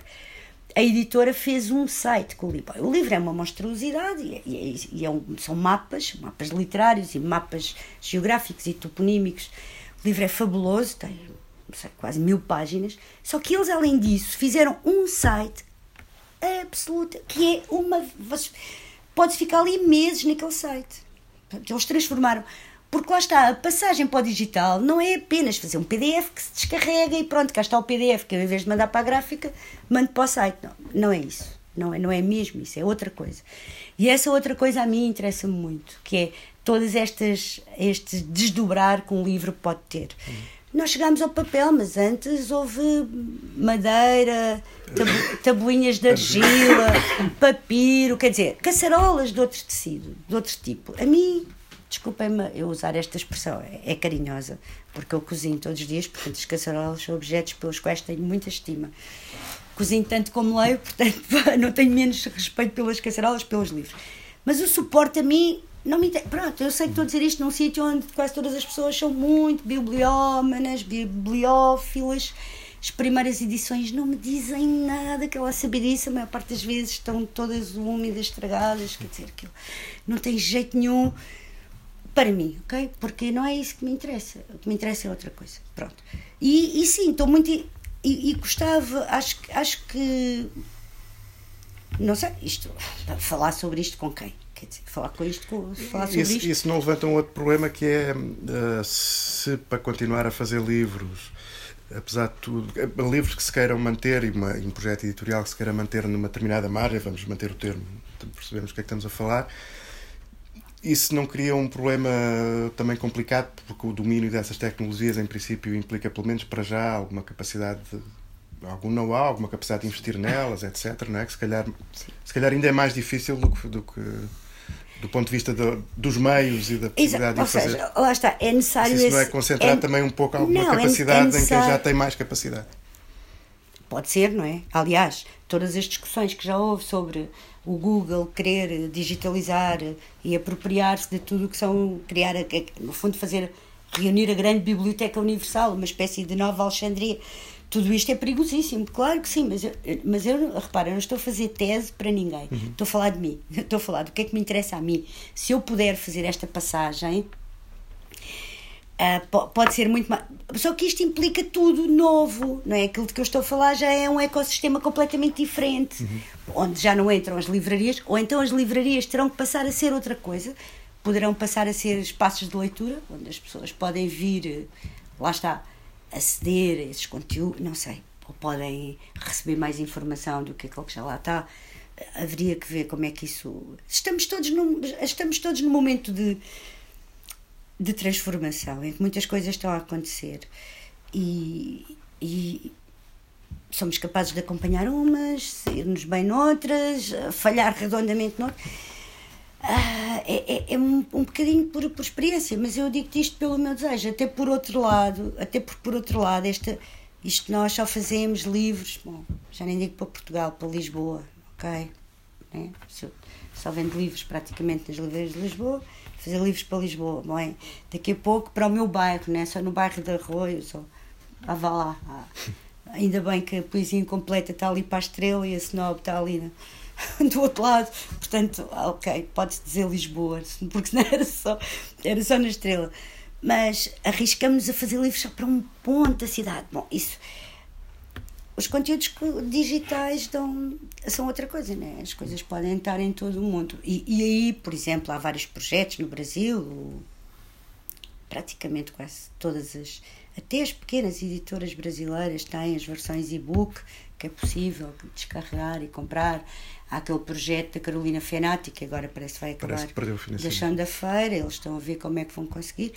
a editora fez um site com o livro. O livro é uma monstruosidade e, e, e é um, são mapas, mapas literários e mapas geográficos e toponímicos. O livro é fabuloso, tem sei, quase mil páginas. Só que eles, além disso, fizeram um site absoluto que é uma. Pode ficar ali meses naquele site. Eles transformaram porque lá está, a passagem para o digital não é apenas fazer um PDF que se descarrega e pronto, cá está o PDF, que eu, em vez de mandar para a gráfica, mando para o site. Não, não é isso. Não é, não é mesmo isso, é outra coisa. E essa outra coisa a mim interessa-me muito, que é todas estas este desdobrar que um livro pode ter. Nós chegámos ao papel, mas antes houve madeira, tabu, tabuinhas de argila, papiro, quer dizer, caçarolas de outro tecido, de outro tipo. A mim desculpem-me eu usar esta expressão, é, é, carinhosa, porque eu cozinho todos os dias, portanto, as caçarolas são objetos pelos quais tenho muita estima. Cozinho tanto como leio, portanto, não tenho menos respeito pelas caçarolas, pelos livros. Mas o suporte a mim não me Pronto, eu sei que estou a dizer isto num sítio onde quase todas as pessoas são muito bibliómanas, bibliófilas. As primeiras edições não me dizem nada, aquela sabedice, a maior parte das vezes estão todas úmidas, estragadas, quer dizer, aquilo não tem jeito nenhum para mim, ok? Porque não é isso que me interessa. O que me interessa é outra coisa. Pronto. E, e sim, estou muito. E, e gostava, acho, acho que. Não sei, isto. Falar sobre isto com quem? Quer dizer, falar com isto, com, falar sobre isso, isto. Isso não levanta um outro problema que é uh, se para continuar a fazer livros apesar de tudo, eh, livros que se queiram manter e, uma, um projeto editorial que se queira manter numa determinada margem, vamos manter o termo, percebemos o que é que estamos a falar, isso não cria um problema também complicado, porque o domínio dessas tecnologias, em princípio, implica, pelo menos para já, alguma capacidade de algum know-how, alguma capacidade de investir nelas, etc. Não é? Que se calhar, se calhar ainda é mais difícil do que, do, que, do ponto de vista do, dos meios e da possibilidade de fazer. Seja, lá está, é necessário. Se isso não é concentrar é... também um pouco alguma não, é capacidade é necessário... em quem já tem mais capacidade. Pode ser, não é? Aliás, todas as discussões que já houve sobre o Google querer digitalizar e apropriar-se de tudo o que são, criar, no fundo, fazer, reunir a grande biblioteca universal, uma espécie de nova Alexandria. Tudo isto é perigosíssimo, claro que sim, mas eu, mas eu repara, eu não estou a fazer tese para ninguém, uhum. estou a falar de mim, estou a falar do que é que me interessa a mim. Se eu puder fazer esta passagem, Uh, pode ser muito mais. Só que isto implica tudo novo, não é? Aquilo de que eu estou a falar já é um ecossistema completamente diferente, uhum. onde já não entram as livrarias, ou então as livrarias terão que passar a ser outra coisa, poderão passar a ser espaços de leitura, onde as pessoas podem vir, lá está, aceder a esses conteúdos, não sei, ou podem receber mais informação do que aquilo que já lá está. Haveria que ver como é que isso. Estamos todos num, estamos todos num momento de de transformação, em que muitas coisas estão a acontecer e, e somos capazes de acompanhar umas, sair-nos bem noutras, falhar redondamente noutras. Ah, é, é, é um, um bocadinho por, por experiência, mas eu digo isto pelo meu desejo, até por outro lado, até por, por outro lado, esta, isto nós só fazemos livros, bom, já nem digo para Portugal, para Lisboa, ok? Né? Só vendo livros praticamente nas livrarias de Lisboa, fazer livros para Lisboa, bom, é? daqui a pouco para o meu bairro, né? só no bairro de Arroio, só, ah, vá lá. Ah. Ainda bem que a poesia incompleta está ali para a estrela e a snob está ali né? do outro lado. Portanto, ok, pode-se dizer Lisboa, porque não era só, era só na estrela. Mas arriscamos a fazer livros só para um ponto da cidade. Bom, isso. Os conteúdos digitais dão, são outra coisa, né? As coisas podem estar em todo o mundo. E, e aí, por exemplo, há vários projetos no Brasil, praticamente quase todas as até as pequenas editoras brasileiras têm as versões e-book, que é possível descarregar e comprar. Há aquele projeto da Carolina Fenati, que agora parece que vai acabar deixando da feira, eles estão a ver como é que vão conseguir.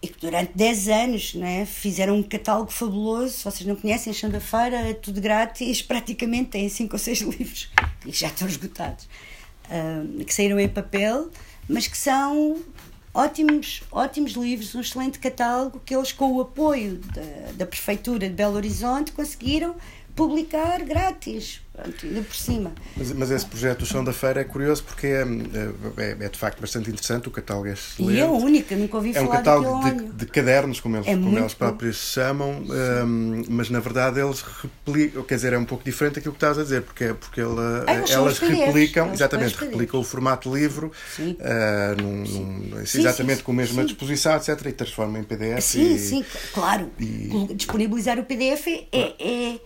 E que durante 10 anos né, fizeram um catálogo fabuloso. Se vocês não conhecem, Chão da Feira, é tudo grátis, praticamente têm 5 ou 6 livros, e já estão esgotados, uh, que saíram em papel, mas que são ótimos, ótimos livros, um excelente catálogo que eles, com o apoio da, da Prefeitura de Belo Horizonte, conseguiram publicar grátis, ainda por cima. Mas, mas, esse projeto do Chão da Feira é curioso porque é, é, é, de facto bastante interessante, o catálogo é excelente. E é único, nunca ouvi falar É um catálogo de, de, cadernos, como eles, é como eles próprios chamam, um, mas na verdade eles replicam, quer dizer, é um pouco diferente daquilo que estás a dizer, porque, porque ele, ah, elas replicam, exatamente, replicam o formato livro, uh, num, num, sim, exatamente sim, com a mesma disposição, etc., e transformam em PDF. Sim, e, sim, claro. E... Disponibilizar o PDF é, é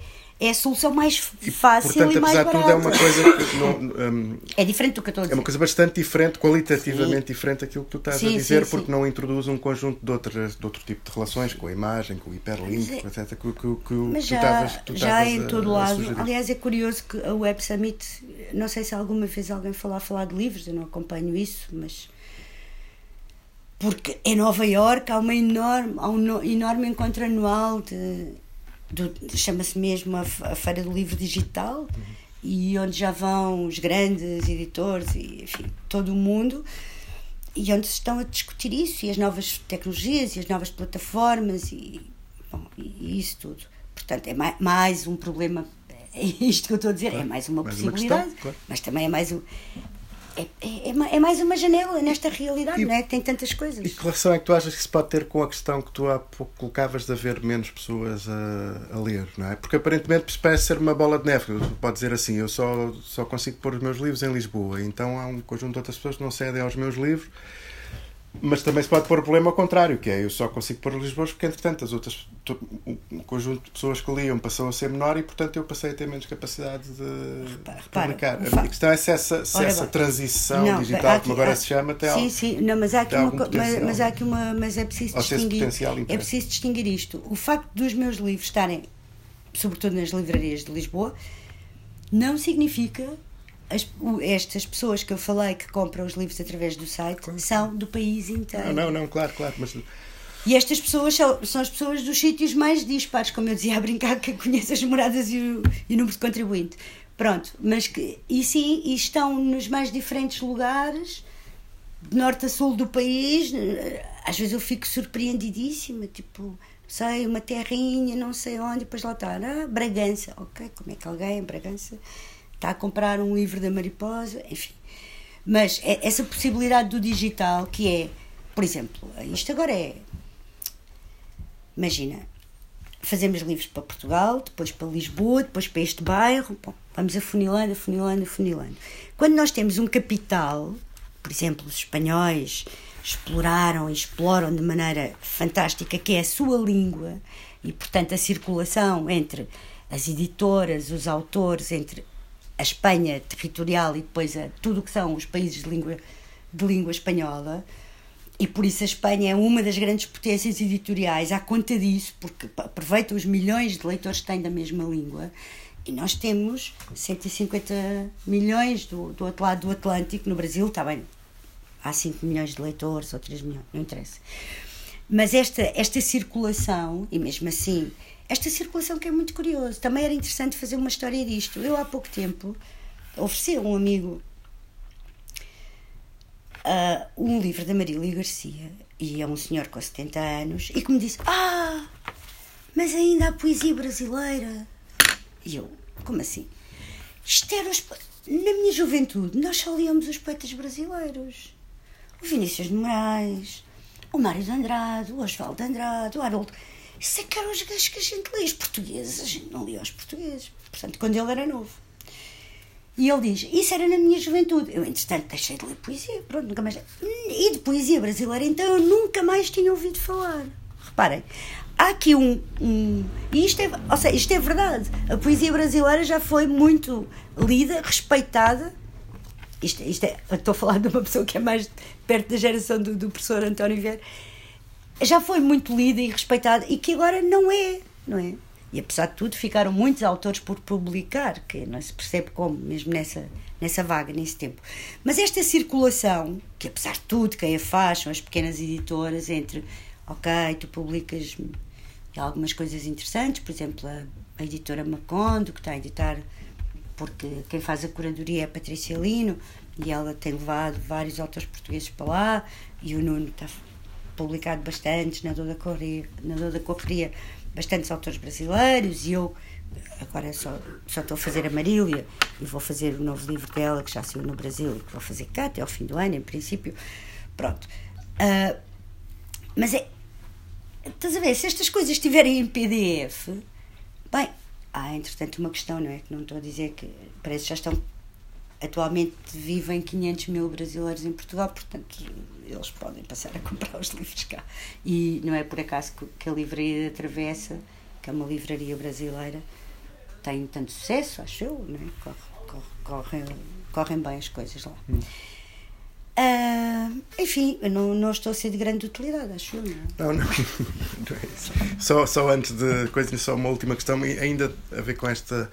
é a solução mais fácil e, portanto, e mais barata. apesar de tudo é uma coisa não, um, é diferente do que eu estou a dizer. É uma coisa bastante diferente, qualitativamente sim. diferente daquilo que tu estás sim, a dizer, sim, porque não introduz um conjunto de, outras, de outro tipo de relações, com a imagem, com o hiperlink, é, etc. Que, que, que mas já, tu estavas, tu já em todo a, lado. A Aliás, é curioso que a Web Summit, não sei se alguma vez alguém falou a falar de livros, eu não acompanho isso, mas porque em Nova Iorque há, uma enorme, há um enorme encontro anual de chama-se mesmo a, Feira do Livro Digital, uhum. e onde já vão os grandes editores e enfim, todo o mundo, e onde se estão a discutir isso, e as novas tecnologias, e as novas plataformas, e, bom, e isso tudo. Portanto, é mais, mais um problema é isto que eu estou a dizer, claro, é mais uma mais possibilidade, uma questão, claro. mas também é mais um, é, é, é, mais uma janela nesta realidade, e, não é? Que tem tantas coisas. E que relação é que tu achas que se pode ter com a questão que tu há pouco colocavas de haver menos pessoas a, a ler, não é? Porque aparentemente parece ser uma bola de neve. Pode dizer assim: eu só, só consigo pôr os meus livros em Lisboa, então há um conjunto de outras pessoas que não cedem aos meus livros mas também se pode pôr o problema ao contrário, que é eu só consigo pôr Lisboa porque, entretanto, as outras, um conjunto de pessoas que liam passou a ser menor e, portanto, eu passei a ter menos capacidade de repara, publicar. A questão é se essa, se essa transição não, digital, aqui, como agora há, se chama, tem Sim, sim, não, mas há aqui, uma, mas, mas, há aqui uma. Mas é preciso distinguir. É preciso distinguir isto. O facto dos meus livros estarem, sobretudo nas livrarias de Lisboa, não significa as, estas pessoas que eu falei que compram os livros através do site claro. são do país inteiro. Não, não, não, claro, claro. Mas... E estas pessoas são, são as pessoas dos sítios mais dispares, como eu dizia a brincar, que conhecem as moradas e o, e o número de contribuinte. Pronto, mas que, e sim, e estão nos mais diferentes lugares, de norte a sul do país. Às vezes eu fico surpreendidíssima, tipo, sei, uma terrinha, não sei onde, depois lá está, ah, Bragança, ok, como é que alguém em Bragança está a comprar um livro da Mariposa, enfim. Mas é essa possibilidade do digital, que é, por exemplo, isto agora é. Imagina, fazemos livros para Portugal, depois para Lisboa, depois para este bairro, bom, vamos afunilando, afunilando, afunilando. Quando nós temos um capital, por exemplo, os espanhóis exploraram e exploram de maneira fantástica, que é a sua língua, e portanto a circulação entre as editoras, os autores, entre a Espanha territorial e depois a tudo o que são os países de língua, de língua espanhola. E por isso a Espanha é uma das grandes potências editoriais à conta disso, porque aproveita os milhões de leitores que têm da mesma língua. E nós temos 150 milhões do, do outro lado do Atlântico, no Brasil, está bem, há 5 milhões de leitores ou 3 milhões, não interessa. Mas esta, esta circulação, e mesmo assim esta circulação que é muito curioso. Também era interessante fazer uma história disto. Eu há pouco tempo ofereci a um amigo uh, um livro da Marília Garcia e é um senhor com 70 anos e que me disse: Ah, mas ainda há poesia brasileira. E eu, como assim? Isto era os... Na minha juventude, nós só líamos os poetas brasileiros. O Vinícius de Moraes, o Mário de Andrade, o Oswaldo de Andrade, o Haroldo. Isso é que eram os gajos que a gente lia. Os portugueses, a gente não lia os portugueses. Portanto, quando ele era novo. E ele diz: Isso era na minha juventude. Eu, entretanto, deixei de ler poesia. Pronto, nunca mais. E de poesia brasileira, então eu nunca mais tinha ouvido falar. Reparem, há aqui um. um e isto é, ou seja, isto é verdade. A poesia brasileira já foi muito lida, respeitada. Isto, isto é, estou a falar de uma pessoa que é mais perto da geração do, do professor António Vieira. Já foi muito lida e respeitada e que agora não é, não é? E apesar de tudo, ficaram muitos autores por publicar, que não se percebe como, mesmo nessa, nessa vaga, nesse tempo. Mas esta circulação, que apesar de tudo, quem a faz são as pequenas editoras, entre, ok, tu publicas algumas coisas interessantes, por exemplo, a, a editora Macondo, que está a editar, porque quem faz a curadoria é a Patrícia Lino, e ela tem levado vários autores portugueses para lá, e o Nuno está publicado bastante na Dor Correria, na Dor da Correria bastantes autores brasileiros e eu agora só, só estou a fazer a Marília e vou fazer o novo livro dela que já saiu no Brasil e que vou fazer cá até ao fim do ano, em princípio. Pronto. Uh, mas é. Estás a ver? Se estas coisas estiverem em PDF, bem, há entretanto uma questão, não é? Que não estou a dizer que parece que já estão. Atualmente vivem 500 mil brasileiros em Portugal, portanto eles podem passar a comprar os livros cá. E não é por acaso que a Livraria da Travessa, que é uma livraria brasileira, tem tanto sucesso, acho eu, não é? Corre, corre, correm, correm bem as coisas lá. Hum. Uh, enfim, não, não estou a ser de grande utilidade, acho eu. Não, é? não, não, não é isso. Só, só antes de coisa, só uma última questão, ainda a ver com esta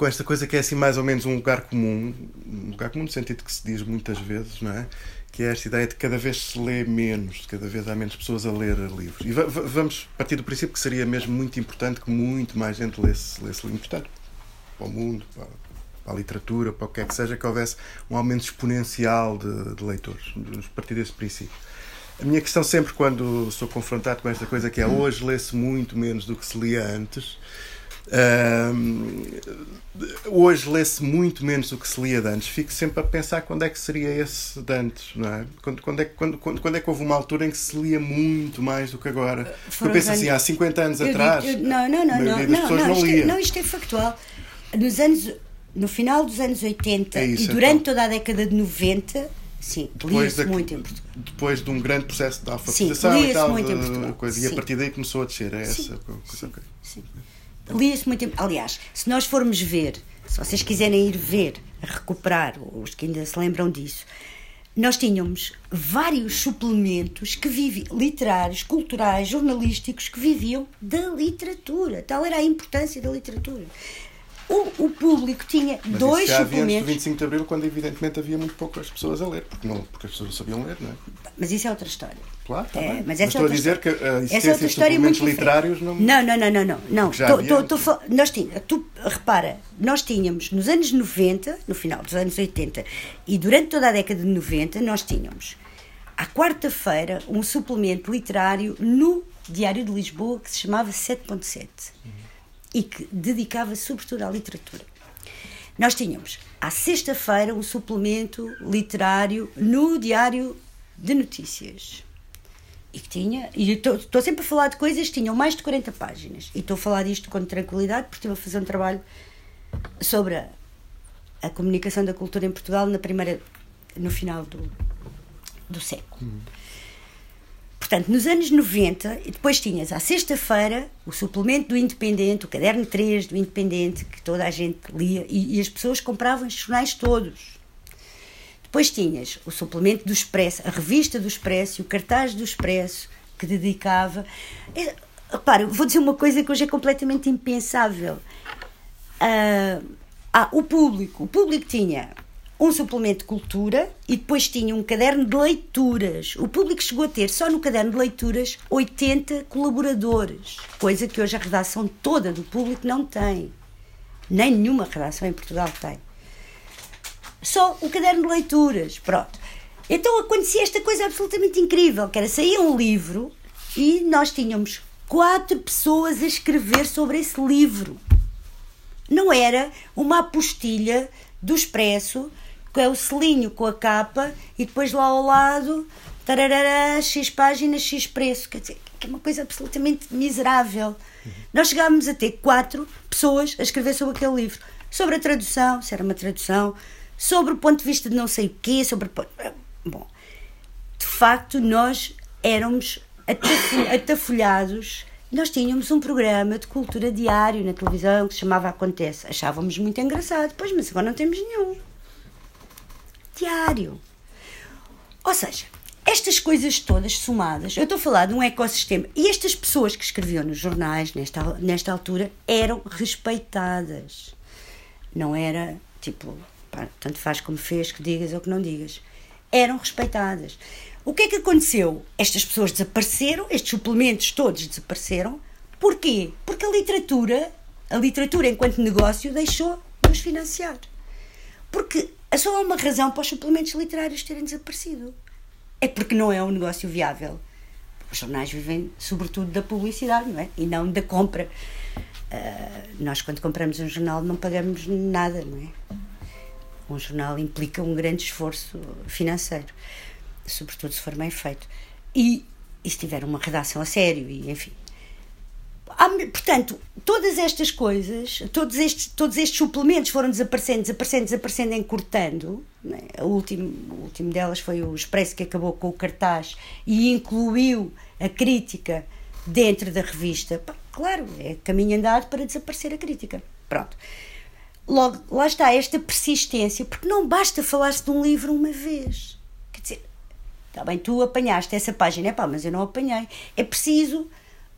com esta coisa que é assim mais ou menos um lugar comum, um lugar comum no sentido que se diz muitas vezes, não é? que é esta ideia de cada vez se lê menos, cada vez há menos pessoas a ler livros. E vamos partir do princípio que seria mesmo muito importante que muito mais gente lesse, lesse livros. Portanto, para o mundo, para, para, a literatura, para o que é que seja, que houvesse um aumento exponencial de, de leitores. Vamos partir desse princípio. A minha questão sempre quando sou confrontado com esta coisa que é hoje lê-se muito menos do que se lia antes, hoje lê-se muito menos do que se lia de antes. Fico sempre a pensar quando é que seria esse de antes, não é? Quando, quando, é, quando, quando, quando é que houve uma altura em que se lia muito mais do que agora? eu penso assim, há 50 anos eu atrás. Digo, eu, não, não, não, não, não, não, não, isto é, não, isto é factual. Nos anos, no final dos anos 80 é isso, e durante então. toda a década de 90, Sim, lia-se muito em Portugal. Depois de um grande processo de alfabetização Sim, e tal, muito em Portugal. Coisa, e a partir daí começou a descer. É essa coisa. Sim, okay. sim lia-se muito. Aliás, se nós formos ver, se vocês quiserem ir ver, recuperar, os que ainda se lembram disso, nós tínhamos vários suplementos que viviam, literários, culturais, jornalísticos, que viviam da literatura. Tal era a importância da literatura. O, o público tinha Mas dois isso já suplementos. Havia antes do 25 de Abril, quando evidentemente havia muito poucas pessoas a ler, porque, não, porque as pessoas não sabiam ler, não é? Mas isso é outra história. Claro, tá é, mas, mas, mas estou a dizer que a essa existência de é suplementos literários não. Não, não, não, não, não. não. Já tô, tô, tô, nós tínhamos, tu repara, nós tínhamos nos anos 90, no final dos anos 80 e durante toda a década de 90, nós tínhamos à quarta-feira um suplemento literário no Diário de Lisboa que se chamava 7.7 uhum. E que dedicava sobretudo à literatura. Nós tínhamos à sexta-feira um suplemento literário no Diário de Notícias. E que tinha, e estou sempre a falar de coisas que tinham mais de 40 páginas. E estou a falar disto com tranquilidade porque estive a fazer um trabalho sobre a, a comunicação da cultura em Portugal na primeira, no final do, do século. Uhum. Portanto, nos anos 90, e depois tinhas à sexta-feira o suplemento do Independente, o caderno 3 do Independente, que toda a gente lia, e, e as pessoas compravam os jornais todos. Depois tinhas o suplemento do Expresso, a revista do Expresso, o cartaz do Expresso, que dedicava. É, repara, vou dizer uma coisa que hoje é completamente impensável. Uh, ah, o público. O público tinha um suplemento de cultura e depois tinha um caderno de leituras. O público chegou a ter só no caderno de leituras 80 colaboradores, coisa que hoje a redação toda do público não tem. Nem nenhuma redação em Portugal tem. Só o caderno de leituras, pronto. Então acontecia esta coisa absolutamente incrível, que era sair um livro e nós tínhamos quatro pessoas a escrever sobre esse livro. Não era uma apostilha do Expresso, que é o selinho com a capa, e depois lá ao lado, tararara, X páginas, X preço. Quer dizer, que é uma coisa absolutamente miserável. Nós chegámos a ter quatro pessoas a escrever sobre aquele livro. Sobre a tradução, se era uma tradução, sobre o ponto de vista de não sei o quê, sobre. Bom, de facto, nós éramos atafolhados. Nós tínhamos um programa de cultura diário na televisão que se chamava Acontece. Achávamos muito engraçado, pois, mas agora não temos nenhum. Diário. Ou seja, estas coisas todas somadas, eu estou a falar de um ecossistema, e estas pessoas que escreviam nos jornais nesta, nesta altura eram respeitadas. Não era tipo, pá, tanto faz como fez, que digas ou que não digas. Eram respeitadas. O que é que aconteceu? Estas pessoas desapareceram, estes suplementos todos desapareceram. Porquê? Porque a literatura, a literatura enquanto negócio, deixou de os financiar. Porque só há uma razão para os suplementos literários terem desaparecido. É porque não é um negócio viável. Os jornais vivem sobretudo da publicidade, não é? E não da compra. Uh, nós, quando compramos um jornal, não pagamos nada, não é? Um jornal implica um grande esforço financeiro sobretudo se for bem feito. E, e se tiver uma redação a sério, e enfim. Portanto, todas estas coisas, todos estes, todos estes suplementos foram desaparecendo, desaparecendo, desaparecendo, encurtando. Né? O, último, o último delas foi o Expresso que acabou com o cartaz e incluiu a crítica dentro da revista. Claro, é caminho andado para desaparecer a crítica. Pronto. Logo, lá está esta persistência, porque não basta falar-se de um livro uma vez. Quer dizer, Está bem, tu apanhaste essa página, é pá, mas eu não apanhei. É preciso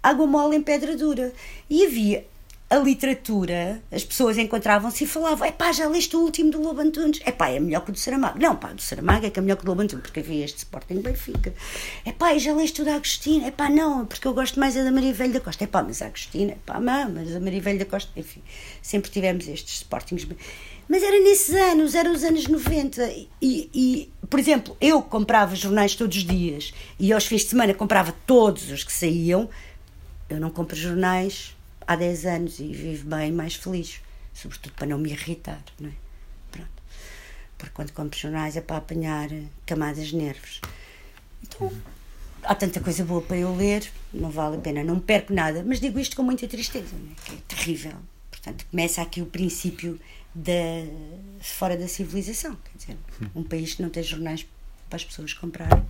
água mole em pedra dura. E havia a literatura, as pessoas encontravam-se e falavam: é pá, já leste o último do Lobo Antunes? É pá, é melhor que o do Saramago. Não, pá, do Saramago é que é melhor que o do Lobo Antunes, porque havia este Sporting Benfica. É pá, já leste o da Agostina? É pá, não, porque eu gosto mais da Maria Velha da Costa. É pá, mas a Agostina, é pá, mas a Maria Velha da Costa. Enfim, sempre tivemos estes Sportings. Mas era nesses anos, eram os anos 90. E, e, por exemplo, eu comprava jornais todos os dias e aos fins de semana comprava todos os que saíam. Eu não compro jornais há 10 anos e vivo bem mais feliz, sobretudo para não me irritar, não é? Pronto. Porque quando compro jornais é para apanhar camadas de nervos. Então, há tanta coisa boa para eu ler, não vale a pena, não perco nada, mas digo isto com muita tristeza, é? que é terrível. Portanto, começa aqui o princípio da, fora da civilização. Quer dizer, um país que não tem jornais para as pessoas comprarem.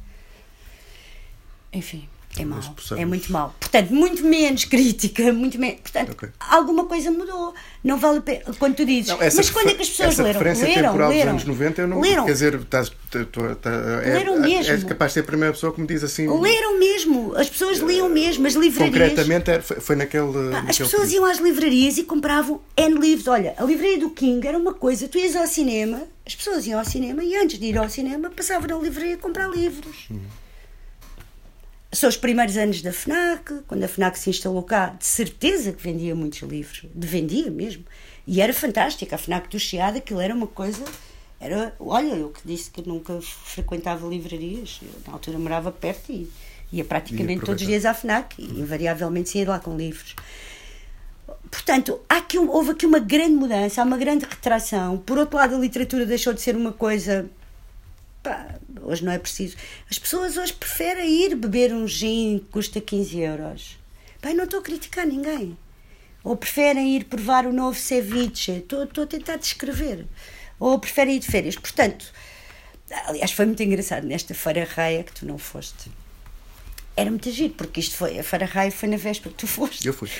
Enfim, é mau. É muito mau. Portanto, muito menos crítica, muito menos. Portanto, okay. alguma coisa mudou. Não vale a pena. Quando tu dizes. Não, mas quando é que as pessoas essa leram? referência leram, temporal leram, dos anos 90, eu não. Leram. Quer dizer, estás, tá, tá, é, leram mesmo. És capaz de ser a primeira pessoa que me diz assim. Leram mesmo. As pessoas liam mesmo. As livrarias. Concretamente, foi, foi naquele. Pá, naquele as pessoas período. iam às livrarias e compravam N livros. Olha, a livraria do King era uma coisa. Tu ias ao cinema, as pessoas iam ao cinema e antes de ir ao cinema passavam na livraria a comprar livros. Hum. São os primeiros anos da FNAC, quando a FNAC se instalou cá, de certeza que vendia muitos livros, de vendia mesmo. E era fantástica, a FNAC do Chiado, aquilo era uma coisa. Era, olha, eu que disse que nunca frequentava livrarias, eu, na altura morava perto e ia praticamente todos os dias à FNAC e invariavelmente saía lá com livros. Portanto, aqui, houve aqui uma grande mudança, há uma grande retração. Por outro lado, a literatura deixou de ser uma coisa Pá, hoje não é preciso. As pessoas hoje preferem ir beber um gin que custa 15 euros. Pá, não estou a criticar ninguém. Ou preferem ir provar o novo ceviche. Estou, estou a tentar descrever. Ou preferem ir de férias. Portanto, aliás, foi muito engraçado nesta feira raia que tu não foste era muito giro, porque isto foi, a Feira Raio foi na véspera, tu foste. Eu fui.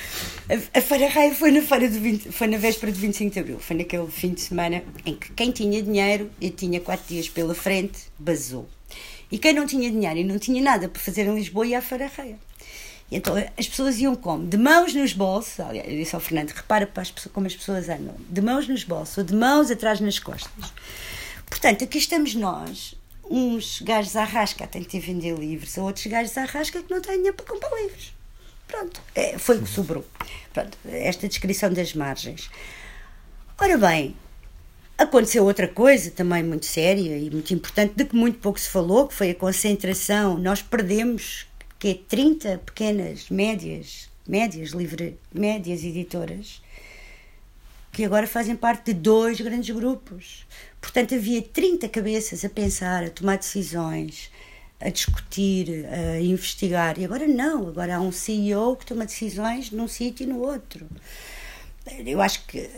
A, a Feira Raio foi na, feira de 20, foi na véspera de 25 de Abril, foi naquele fim de semana em que quem tinha dinheiro e tinha quatro dias pela frente, basou. E quem não tinha dinheiro e não tinha nada para fazer em Lisboa ia à Feira Raia. Então as pessoas iam como? De mãos nos bolsos, aliás, eu disse ao Fernando, repara para as pessoas, como as pessoas andam, de mãos nos bolsos ou de mãos atrás nas costas. Portanto, aqui estamos nós, uns gajos à rasca a tentar vender livros, outros gajos à rasca que não têm dinheiro para comprar livros. Pronto, é, foi o que sobrou. Pronto, esta descrição das margens. Ora bem, aconteceu outra coisa também muito séria e muito importante, de que muito pouco se falou, que foi a concentração. Nós perdemos que 30 pequenas, médias médias, livre, médias editoras, que agora fazem parte de dois grandes grupos. Portanto, havia 30 cabeças a pensar, a tomar decisões, a discutir, a investigar. E agora não, agora há um CEO que toma decisões num sítio e no outro. Eu acho que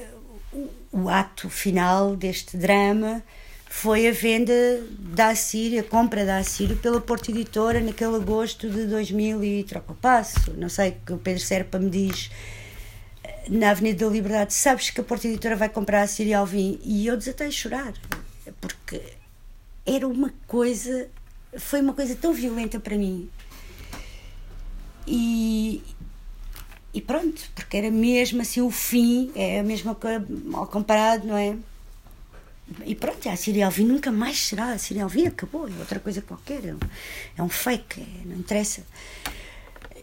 o, ato final deste drama foi a venda da Assíria, a compra da Assíria pela Porta Editora naquele agosto de 2000 e troca o passo. Não sei que o Pedro Serpa me diz na Avenida da Liberdade, sabes que a Porta Editora vai comprar a Síria Alvim? E eu desatei a chorar, porque era uma coisa, foi uma coisa tão violenta para mim. E, e pronto, porque era mesmo assim o fim, é a mesma coisa, mal comparado, não é? E pronto, a Síria Alvim nunca mais será, a Síria Alvim acabou, é outra coisa qualquer, é um, é um fake, é, não interessa.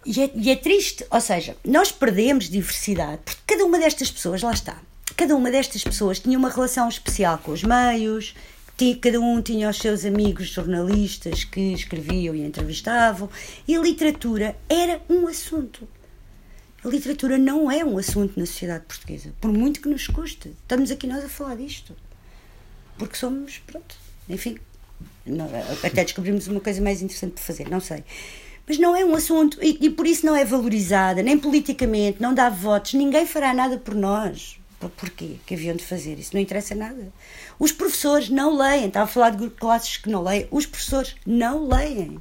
E é, e é triste, ou seja, nós perdemos diversidade, porque cada uma destas pessoas, lá está, cada uma destas pessoas tinha uma relação especial com os meios, tinha, cada um tinha os seus amigos jornalistas que escreviam e entrevistavam, e a literatura era um assunto. A literatura não é um assunto na sociedade portuguesa, por muito que nos custe. Estamos aqui nós a falar disto. Porque somos, pronto, enfim, até descobrimos uma coisa mais interessante de fazer, não sei mas não é um assunto e, e, por isso não é valorizada, nem politicamente, não dá votos, ninguém fará nada por nós. Porquê que haviam de fazer? Isso não interessa nada. Os professores não leem, estava a falar de classes que não leem, os professores não leem.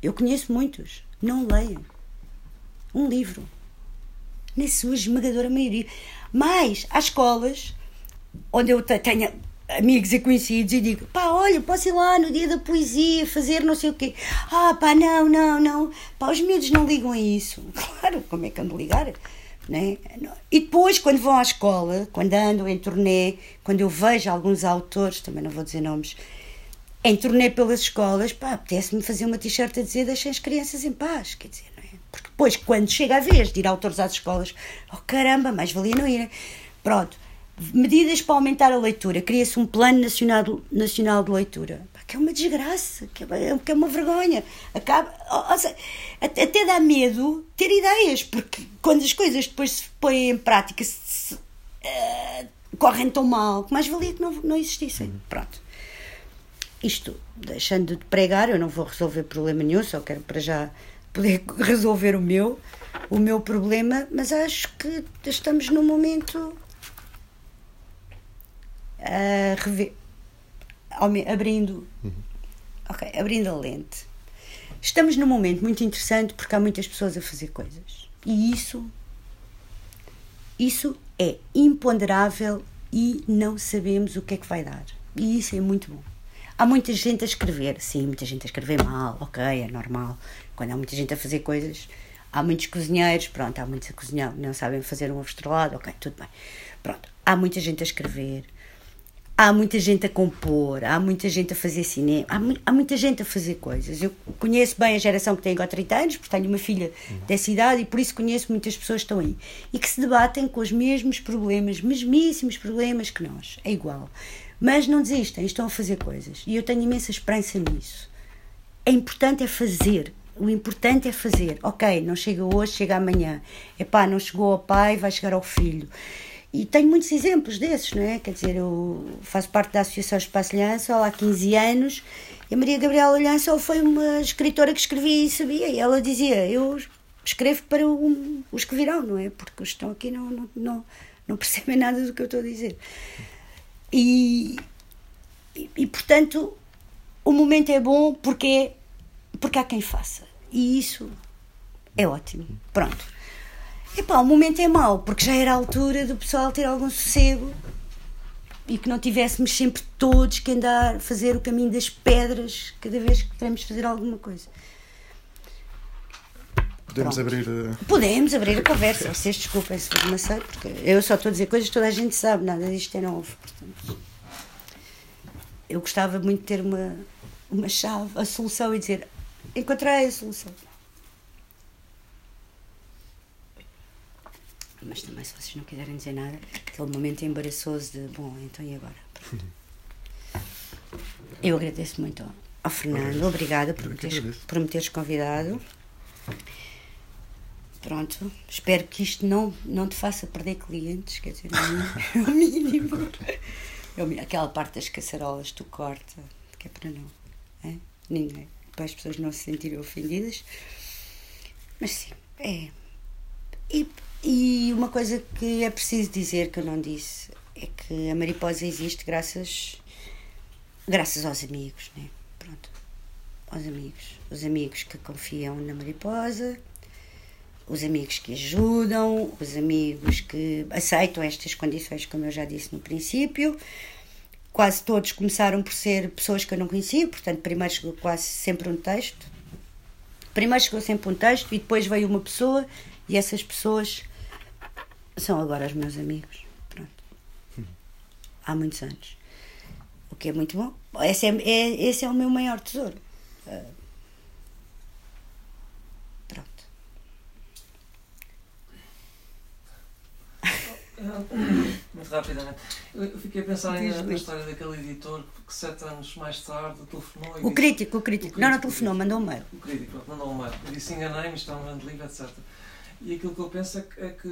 Eu conheço muitos, não leem. Um livro. Na sua esmagadora maioria. Mas há escolas onde eu tenho amigos e conhecidos e digo, pá, olha, posso ir lá no dia da poesia fazer não sei o quê. Ah, pá, não, não, não. Pá, os miúdos não ligam a isso. Claro, como é que ando a ligar? Né? E depois, quando vão à escola, quando ando em turnê, quando eu vejo alguns autores, também não vou dizer nomes, em turnê pelas escolas, pá, apetece-me fazer uma t-shirt a dizer deixem as crianças em paz, quer dizer, não é? Porque depois, quando chega a vez de ir autores às escolas, oh caramba, mais valia não ir. Pronto medidas para aumentar a leitura. Cria-se um plano nacional, nacional de leitura. Que é uma desgraça, que é, que é uma vergonha. Acaba, ou, seja, até dá medo ter ideias, porque quando as coisas depois se põem em prática se, se, uh, correm tão mal, que mais valia que não, não existissem. Uhum. Pronto. Isto, deixando de pregar, eu não vou resolver problema nenhum, só quero para já poder resolver o meu, o meu problema, mas acho que estamos num momento a rever, abrindo, uhum. ok, abrindo a lente. Estamos num momento muito interessante porque há muitas pessoas a fazer coisas e isso, isso é imponderável e não sabemos o que é que vai dar. E isso é muito bom. Há muita gente a escrever, sim, muita gente a escrever mal, ok, é normal. Quando há muita gente a fazer coisas, há muitos cozinheiros, pronto, há muitos a cozinhar, não sabem fazer um ovo estrelado, ok, tudo bem. Pronto, há muita gente a escrever, há muita gente a compor, há muita gente a fazer cinema, há, há, muita gente a fazer coisas. Eu conheço bem a geração que tem agora 30 anos, porque tenho uma filha uhum. dessa idade e por isso conheço muitas pessoas que estão aí e que se debatem com os mesmos problemas, mesmíssimos problemas que nós. É igual. Mas não desistem, estão a fazer coisas e eu tenho imensa esperança nisso. É importante é fazer. O importante é fazer. Ok, não chega hoje, chega amanhã. Epá, não chegou ao pai, vai chegar ao filho. E tenho muitos exemplos desses, não é? Quer dizer, eu faço parte da Associação Espaço Lhança há 15 anos e a Maria Gabriela Lhança foi uma escritora que escrevia e sabia. E ela dizia: Eu escrevo para um, os que virão, não é? Porque os que estão aqui não, não, não, não percebem nada do que eu estou a dizer. E, e, e portanto, o momento é bom porque, porque há quem faça. E isso é ótimo. Pronto. Epá, o momento é mau, porque já era a altura do pessoal ter algum sossego e que não tivéssemos sempre todos que andar fazer o caminho das pedras cada vez que queremos fazer alguma coisa. Podemos Pronto. abrir a... Podemos abrir a conversa. Vocês desculpem se não sei, porque eu só estou a dizer coisas que toda a gente sabe, nada disto é novo. Portanto, eu gostava muito de ter uma, uma chave, a solução e dizer encontrei a solução. Mas também se vocês não quiserem dizer nada, aquele momento embaraçoso de bom, então e agora? Pronto. Eu agradeço muito ao Fernando, obrigada por, teres, por me teres convidado. Pronto, espero que isto não, não te faça perder clientes, quer dizer, é o mínimo. É o mínimo. Aquela parte das caçarolas tu corta, que é para não. É? Ninguém. Para as pessoas não se sentirem ofendidas. Mas sim, é. E, e uma coisa que é preciso dizer que eu não disse é que a mariposa existe graças, graças aos amigos, né? Pronto. Aos amigos. Os amigos que confiam na mariposa os amigos que ajudam, os amigos que aceitam estas condições, como eu já disse no princípio. Quase todos começaram por ser pessoas que eu não conhecia, portanto, primeiro chegou quase sempre um texto. Primeiro chegou sempre um texto e depois veio uma pessoa e essas pessoas são agora os meus amigos. Pronto. Há muitos anos. O que é muito bom. Esse é, é esse é o meu maior tesouro. Muito rapidamente. Eu fiquei a pensar ainda na história daquele editor que sete anos mais tarde telefonou e O disse, crítico, o crítico. Não, não telefonou, mandou um mail. O crítico, pronto, mandou um mail. E disse enganei-me, isto é um grande livro, etc. E aquilo que eu penso é que, é que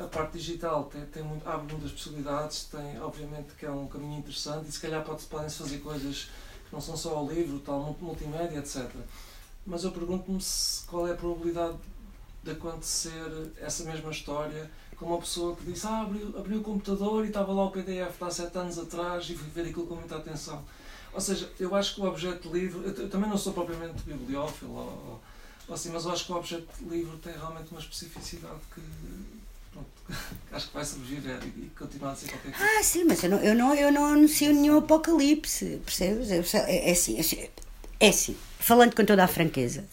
a parte digital tem, tem muito, abre muitas possibilidades, tem, obviamente que é um caminho interessante e se calhar pode, podem-se fazer coisas que não são só o livro, tal, multimédia, etc. Mas eu pergunto-me qual é a probabilidade de acontecer essa mesma história com uma pessoa que disse ah, abriu, abriu o computador e estava lá o PDF há sete anos atrás e fui ver aquilo com muita atenção. Ou seja, eu acho que o objeto livre, eu, eu também não sou propriamente bibliófilo, ou, assim, mas eu acho que o objeto livre tem realmente uma especificidade que, pronto, acho que vai sobreviver e, e continuar a ser qualquer coisa. Ah, sim, mas eu não, eu não, eu não anuncio nenhum apocalipse, percebes? É, é, assim, é assim, é assim, falando com toda a franqueza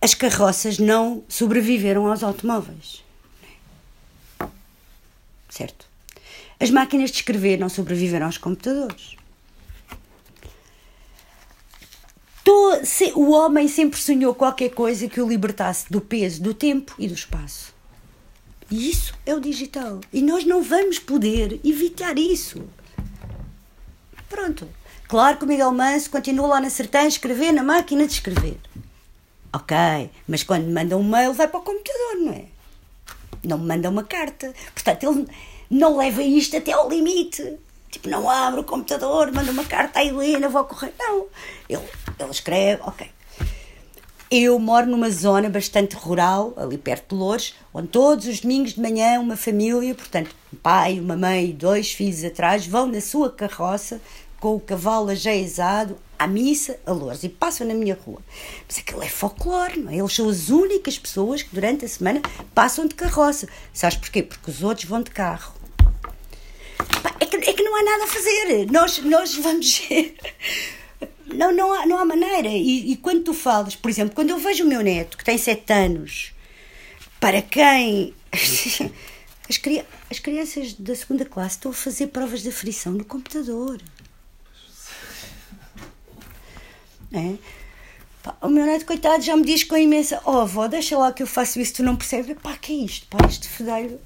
as carroças não sobreviveram aos automóveis. Certo? As máquinas de escrever não sobreviveram aos computadores. O homem sempre sonhou qualquer coisa que o libertasse do peso, do tempo e do espaço. E isso é o digital. E nós não vamos poder evitar isso. Pronto. Claro que o Miguel Manso continua lá na Sertã a escrever na máquina de escrever. Ok, mas quando manda um mail vai para o computador, não é? Não manda uma carta. Portanto, ele não leva isto até ao limite. Tipo, não abre o computador, manda uma carta à Helena, vou correr. Não. Ele, ele escreve, ok. Eu moro numa zona bastante rural, ali perto de Louros, onde todos os domingos de manhã uma família, portanto, um pai, uma mãe e dois filhos atrás, vão na sua carroça com o cavalo ajeizado à missa a Lourdes e passam na minha rua. Mas aquilo é folclore, não é? Eles são as únicas pessoas que durante a semana passam de carroça. Sabes porquê? Porque os outros vão de carro. É que, é que não há nada a fazer. Nós, nós vamos. Não, não, há, não há maneira. E, e quando tu falas, por exemplo, quando eu vejo o meu neto, que tem 7 anos, para quem. As, cri... As crianças da segunda classe estão a fazer provas de aflição no computador. É? o meu neto, coitado, já me diz com imensa: Oh, avó, deixa lá que eu faço isso, tu não percebes? Pá, que é isto? Pá, isto fedelho.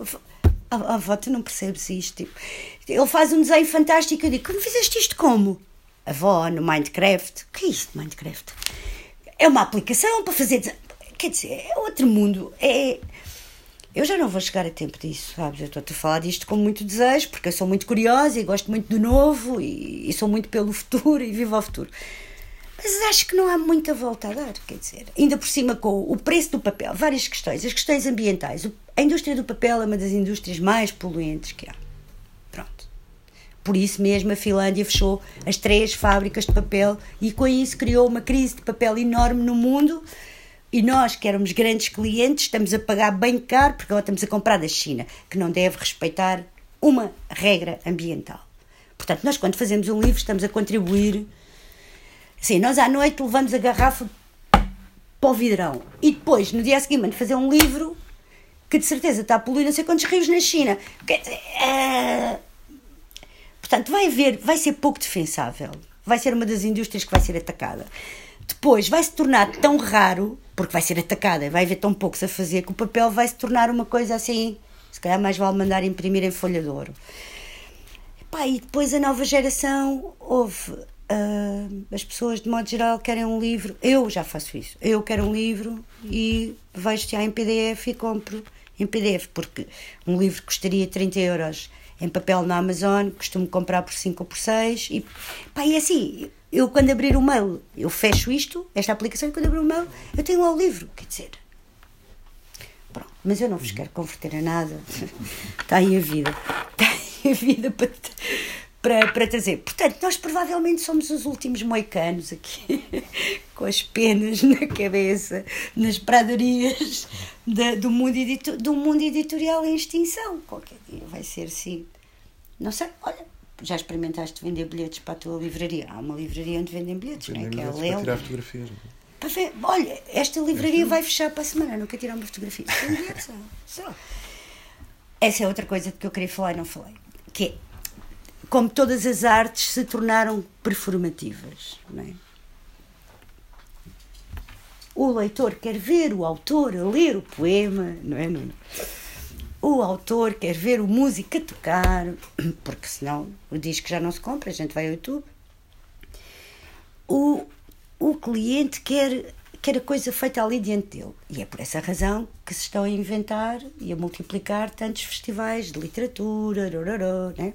Ah, avó, tu não percebes isto? Tipo, ele faz um desenho fantástico. Eu digo: Como fizeste isto? Como? Avó, no Minecraft. O que é isto, Minecraft? É uma aplicação para fazer. Quer dizer, é outro mundo. É. Eu já não vou chegar a tempo disso, sabes? Eu estou a falar disto com muito desejo, porque eu sou muito curiosa e gosto muito do novo e, e sou muito pelo futuro e vivo ao futuro. Mas acho que não há muita volta a dar, quer dizer, ainda por cima com o preço do papel, várias questões, as questões ambientais. A indústria do papel é uma das indústrias mais poluentes que há. Por isso mesmo a Finlândia fechou as três fábricas de papel e com isso criou uma crise de papel enorme no mundo. E nós, que éramos grandes clientes, estamos a pagar bem caro porque agora estamos a comprar da China, que não deve respeitar uma regra ambiental. Portanto, nós, quando fazemos um livro, estamos a contribuir Sim, nós à noite levamos a garrafa para o vidrão. E depois, no dia seguinte, fazer um livro que de certeza está a poluir não sei quantos rios na China. É... Portanto, vai haver, vai ser pouco defensável. Vai ser uma das indústrias que vai ser atacada. Depois vai se tornar tão raro, porque vai ser atacada, vai haver tão poucos a fazer, que o papel vai se tornar uma coisa assim. Se calhar mais vale mandar imprimir em folha de ouro. e depois a nova geração houve ah, as pessoas, de modo geral, querem um livro. Eu já faço isso. Eu quero um livro e vejo já em PDF e compro em PDF, porque um livro custaria 30 euros em papel na Amazon, costumo comprar por 5 ou por 6. E, pá, e é assim, eu quando abrir o mail, eu fecho isto, esta aplicação, e quando abrir o mail, eu tenho lá o livro. Quer dizer, pronto, mas eu não vos quero converter a nada. Está aí a vida. Está aí a vida para, para, para trazer. Portanto, nós provavelmente somos os últimos moicanos aqui, com as penas na cabeça, nas pradarias da, do, mundo edito, do mundo editorial em extinção. Qualquer dia vai ser assim. Não sei, olha, já experimentaste vender bilhetes para a tua livraria? Há uma livraria onde vendem bilhetes, não é? Que é a para tirar fotografias. é? Para ver, olha, esta livraria vai fechar para a semana, nunca tirar uma fotografia. Só. Essa é outra coisa de que eu queria falar e não falei. Que é, como todas as artes se tornaram performativas, não é? O leitor quer ver o autor a ler o poema, não é, Nuno? O autor quer ver o músico a tocar, porque senão o disco já não se compra, a gente vai ao YouTube. O, o cliente quer, quer a coisa feita ali diante dele. E é por essa razão que se estão a inventar e a multiplicar tantos festivais de literatura, rororó, né?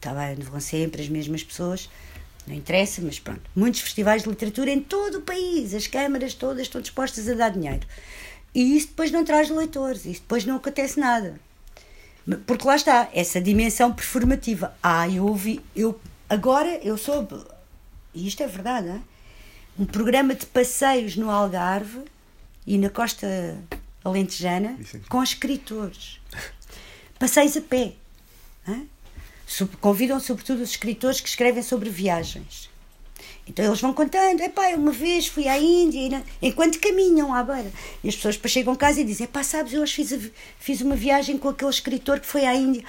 Tá vão sempre as mesmas pessoas, não interessa, mas pronto. Muitos festivais de literatura em todo o país, as câmaras todas estão dispostas a dar dinheiro. E isso depois não traz leitores, isso depois não acontece nada. Porque lá está, essa dimensão performativa. Ah, eu ouvi, eu, agora eu soube, e isto é verdade, um programa de passeios no Algarve e na costa alentejana aqui. com escritores. Passeios a pé. Sob- Convidam sobretudo os escritores que escrevem sobre viagens. Então eles vão contando, epá, eu uma vez fui à Índia, enquanto caminham à beira. E as pessoas depois chegam a casa e dizem, epá, sabes, eu hoje fiz, fiz uma viagem com aquele escritor que foi à Índia.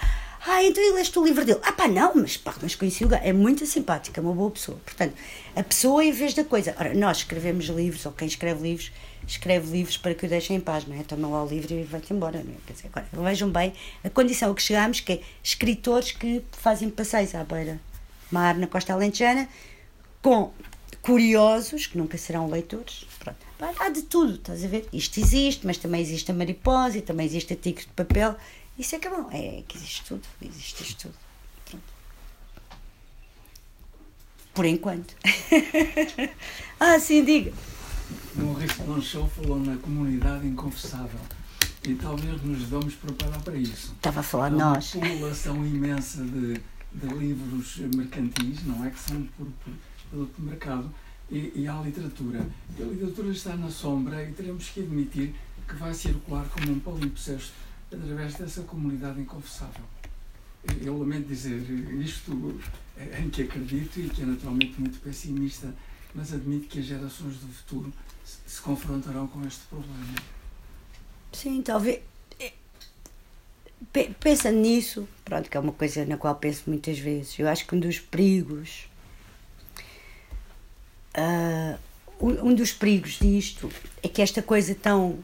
Ah, então e leste o livro dele? Ah pá, não, mas, pá, mas conheci o gajo. É muito simpático, é uma boa pessoa. Portanto, a pessoa em vez da coisa. Ora, nós escrevemos livros, ou quem escreve livros, escreve livros para que o deixem em paz, não é? Toma lá o livro e vai-te embora, não é? Quer dizer, agora, vejam bem a condição a que chegamos, que é escritores que fazem passeios à beira mar na costa alentejana, com curiosos, que nunca serão leitores. Pronto. Há de tudo, estás a ver? Isto existe, mas também existe a mariposa e também existe a tigre de papel. Isso é que é bom. É que existe tudo. Existe isto tudo. Pronto. Por enquanto. ah, sim, diga. No Risco Show falou na comunidade inconfessável e talvez nos vamos preparar para isso. Estava a falar Há de uma nós. população imensa de, de livros mercantis, não é? Que são por, por de mercado e, e há literatura. E a literatura está na sombra e teremos que admitir que vai circular como um palimpsesto através dessa comunidade inconfessável. Eu lamento dizer isto em que acredito e que é naturalmente muito pessimista, mas admito que as gerações do futuro se- confrontarão com este problema. Sim, talvez. é, pe- Pensando nisso, pronto, que é uma coisa na qual penso muitas vezes. Eu acho que um dos perigos. Ah, um dos perigos disto é que esta coisa tão.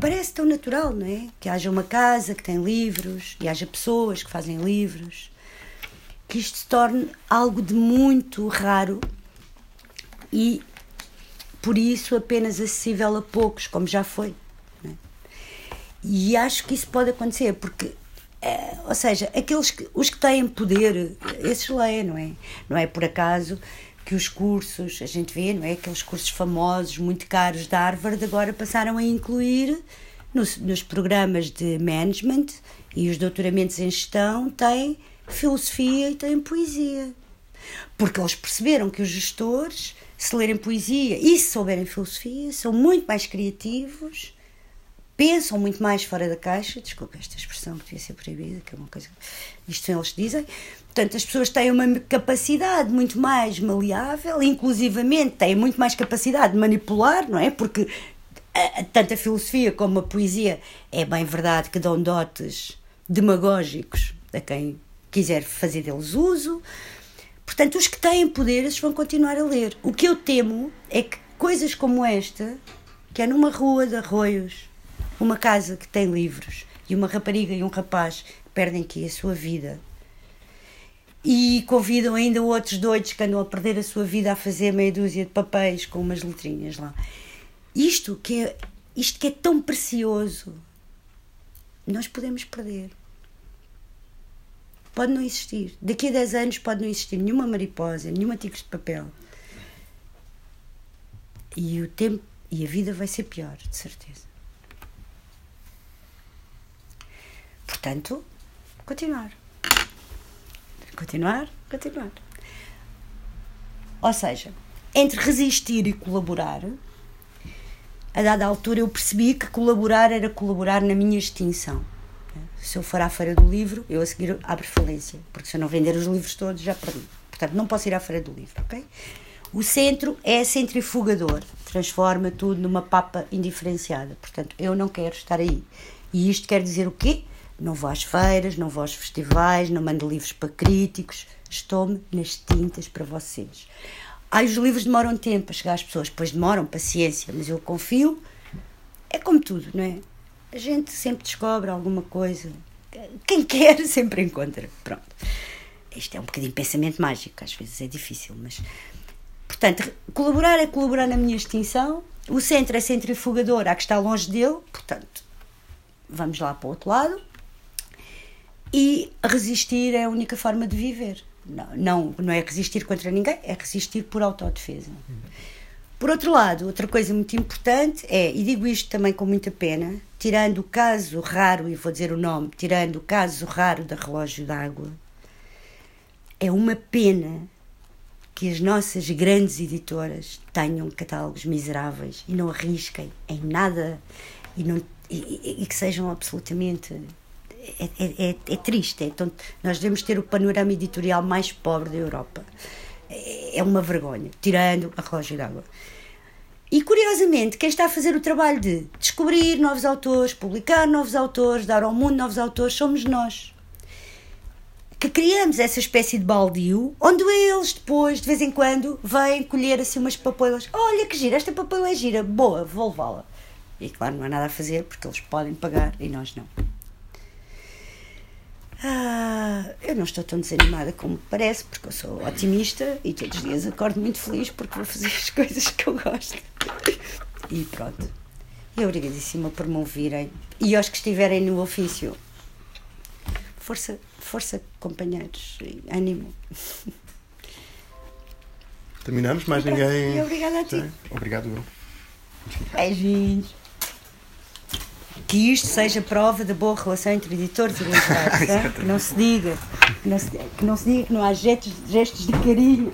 parece tão natural, não é? Que haja uma casa que tem livros e haja pessoas que fazem livros. Que isto se torne algo de muito raro e, por isso, apenas acessível a poucos, como já foi. é? E acho que isso pode acontecer, porque, eh, ou seja, aqueles que, os que têm poder, esses leem, não é? Não é por acaso que os cursos, a gente vê, não é? Aqueles cursos famosos, muito caros da Harvard, agora passaram a incluir nos, nos programas de management e os doutoramentos em gestão têm filosofia e têm poesia. Porque eles perceberam que os gestores, se lerem poesia e se souberem filosofia, são muito mais criativos, pensam muito mais fora da caixa. Desculpa esta expressão que devia ser proibida, que é uma coisa. Isto eles dizem. Portanto, as pessoas têm uma capacidade muito mais maleável, inclusivamente têm muito mais capacidade de manipular, não é? Porque a- a- tanto a filosofia como a poesia é bem verdade que dão dotes demagógicos a quem quiser fazer deles uso. Portanto, os que têm poder, esses vão continuar a ler. O que eu temo é que coisas como esta, que é numa rua de arroios, uma casa que tem livros, e uma rapariga e um rapaz perdem aqui a sua vida. E convidam ainda outros doidos que andam a perder a sua vida a fazer meia dúzia de papéis com umas letrinhas lá. Isto que é, isto que é tão precioso, nós podemos perder. Pode não existir. Daqui a 10 anos pode não existir nenhuma mariposa, nenhuma tigre de papel. E o tempo e a vida vai ser pior, de certeza. Portanto, continuar. Continuar, continuar. Ou seja, entre resistir e colaborar, a dada altura eu percebi que colaborar era colaborar na minha extinção. Se eu for à Feira do Livro, eu a seguir abro falência, porque se eu não vender os livros todos, já perdi. Portanto, não posso ir à Feira do Livro, ok? O centro é centrifugador, transforma tudo numa papa indiferenciada. Portanto, eu não quero estar aí. E isto quer dizer o quê? Não vou às feiras, não vou aos festivais, não mando livros para críticos, estou-me nas tintas para vocês. Ai, os livros demoram tempo a chegar às pessoas, pois demoram, paciência, mas eu confio. É como tudo, não é? A gente sempre descobre alguma coisa. Quem quer sempre encontra. Pronto. Isto é um bocadinho pensamento mágico, às vezes é difícil, mas. Portanto, colaborar é colaborar na minha extinção. O centro é centrifugador, há que estar longe dele, portanto, vamos lá para o outro lado. E resistir é a única forma de viver. Não, não, não é resistir contra ninguém, é resistir por autodefesa. Por outro lado, outra coisa muito importante é, e digo isto também com muita pena, tirando o caso raro, e vou dizer o nome, tirando o caso raro da relógio d'água, é uma pena que as nossas grandes editoras tenham catálogos miseráveis e não arrisquem em nada e, não, e, e que sejam absolutamente é, é, é, é triste. Então, nós devemos ter o panorama editorial mais pobre da Europa. É, é uma vergonha, tirando a relógio d'água. E curiosamente, quem está a fazer o trabalho de descobrir novos autores, publicar novos autores, dar ao mundo novos autores, somos nós. Que criamos essa espécie de baldio, onde eles depois, de vez em quando, vêm colher assim umas papoilas. Olha que gira, esta papoila é gira, boa, vou levá-la. E claro, não há nada a fazer porque eles podem pagar e nós não. Ah, eu não estou tão desanimada como parece, porque eu sou otimista e todos os dias acordo muito feliz porque vou fazer as coisas que eu gosto. E pronto. E obrigadíssima por me ouvirem. E aos que estiverem no ofício, força, força, companheiros, ânimo. Terminamos? Mais ninguém. E obrigada a ti. Obrigado, eu. Beijinhos. Que isto seja prova da boa relação entre editores e leitores. tá? que não se diga. Que não se, que não se diga que não há gestos, gestos de carinho.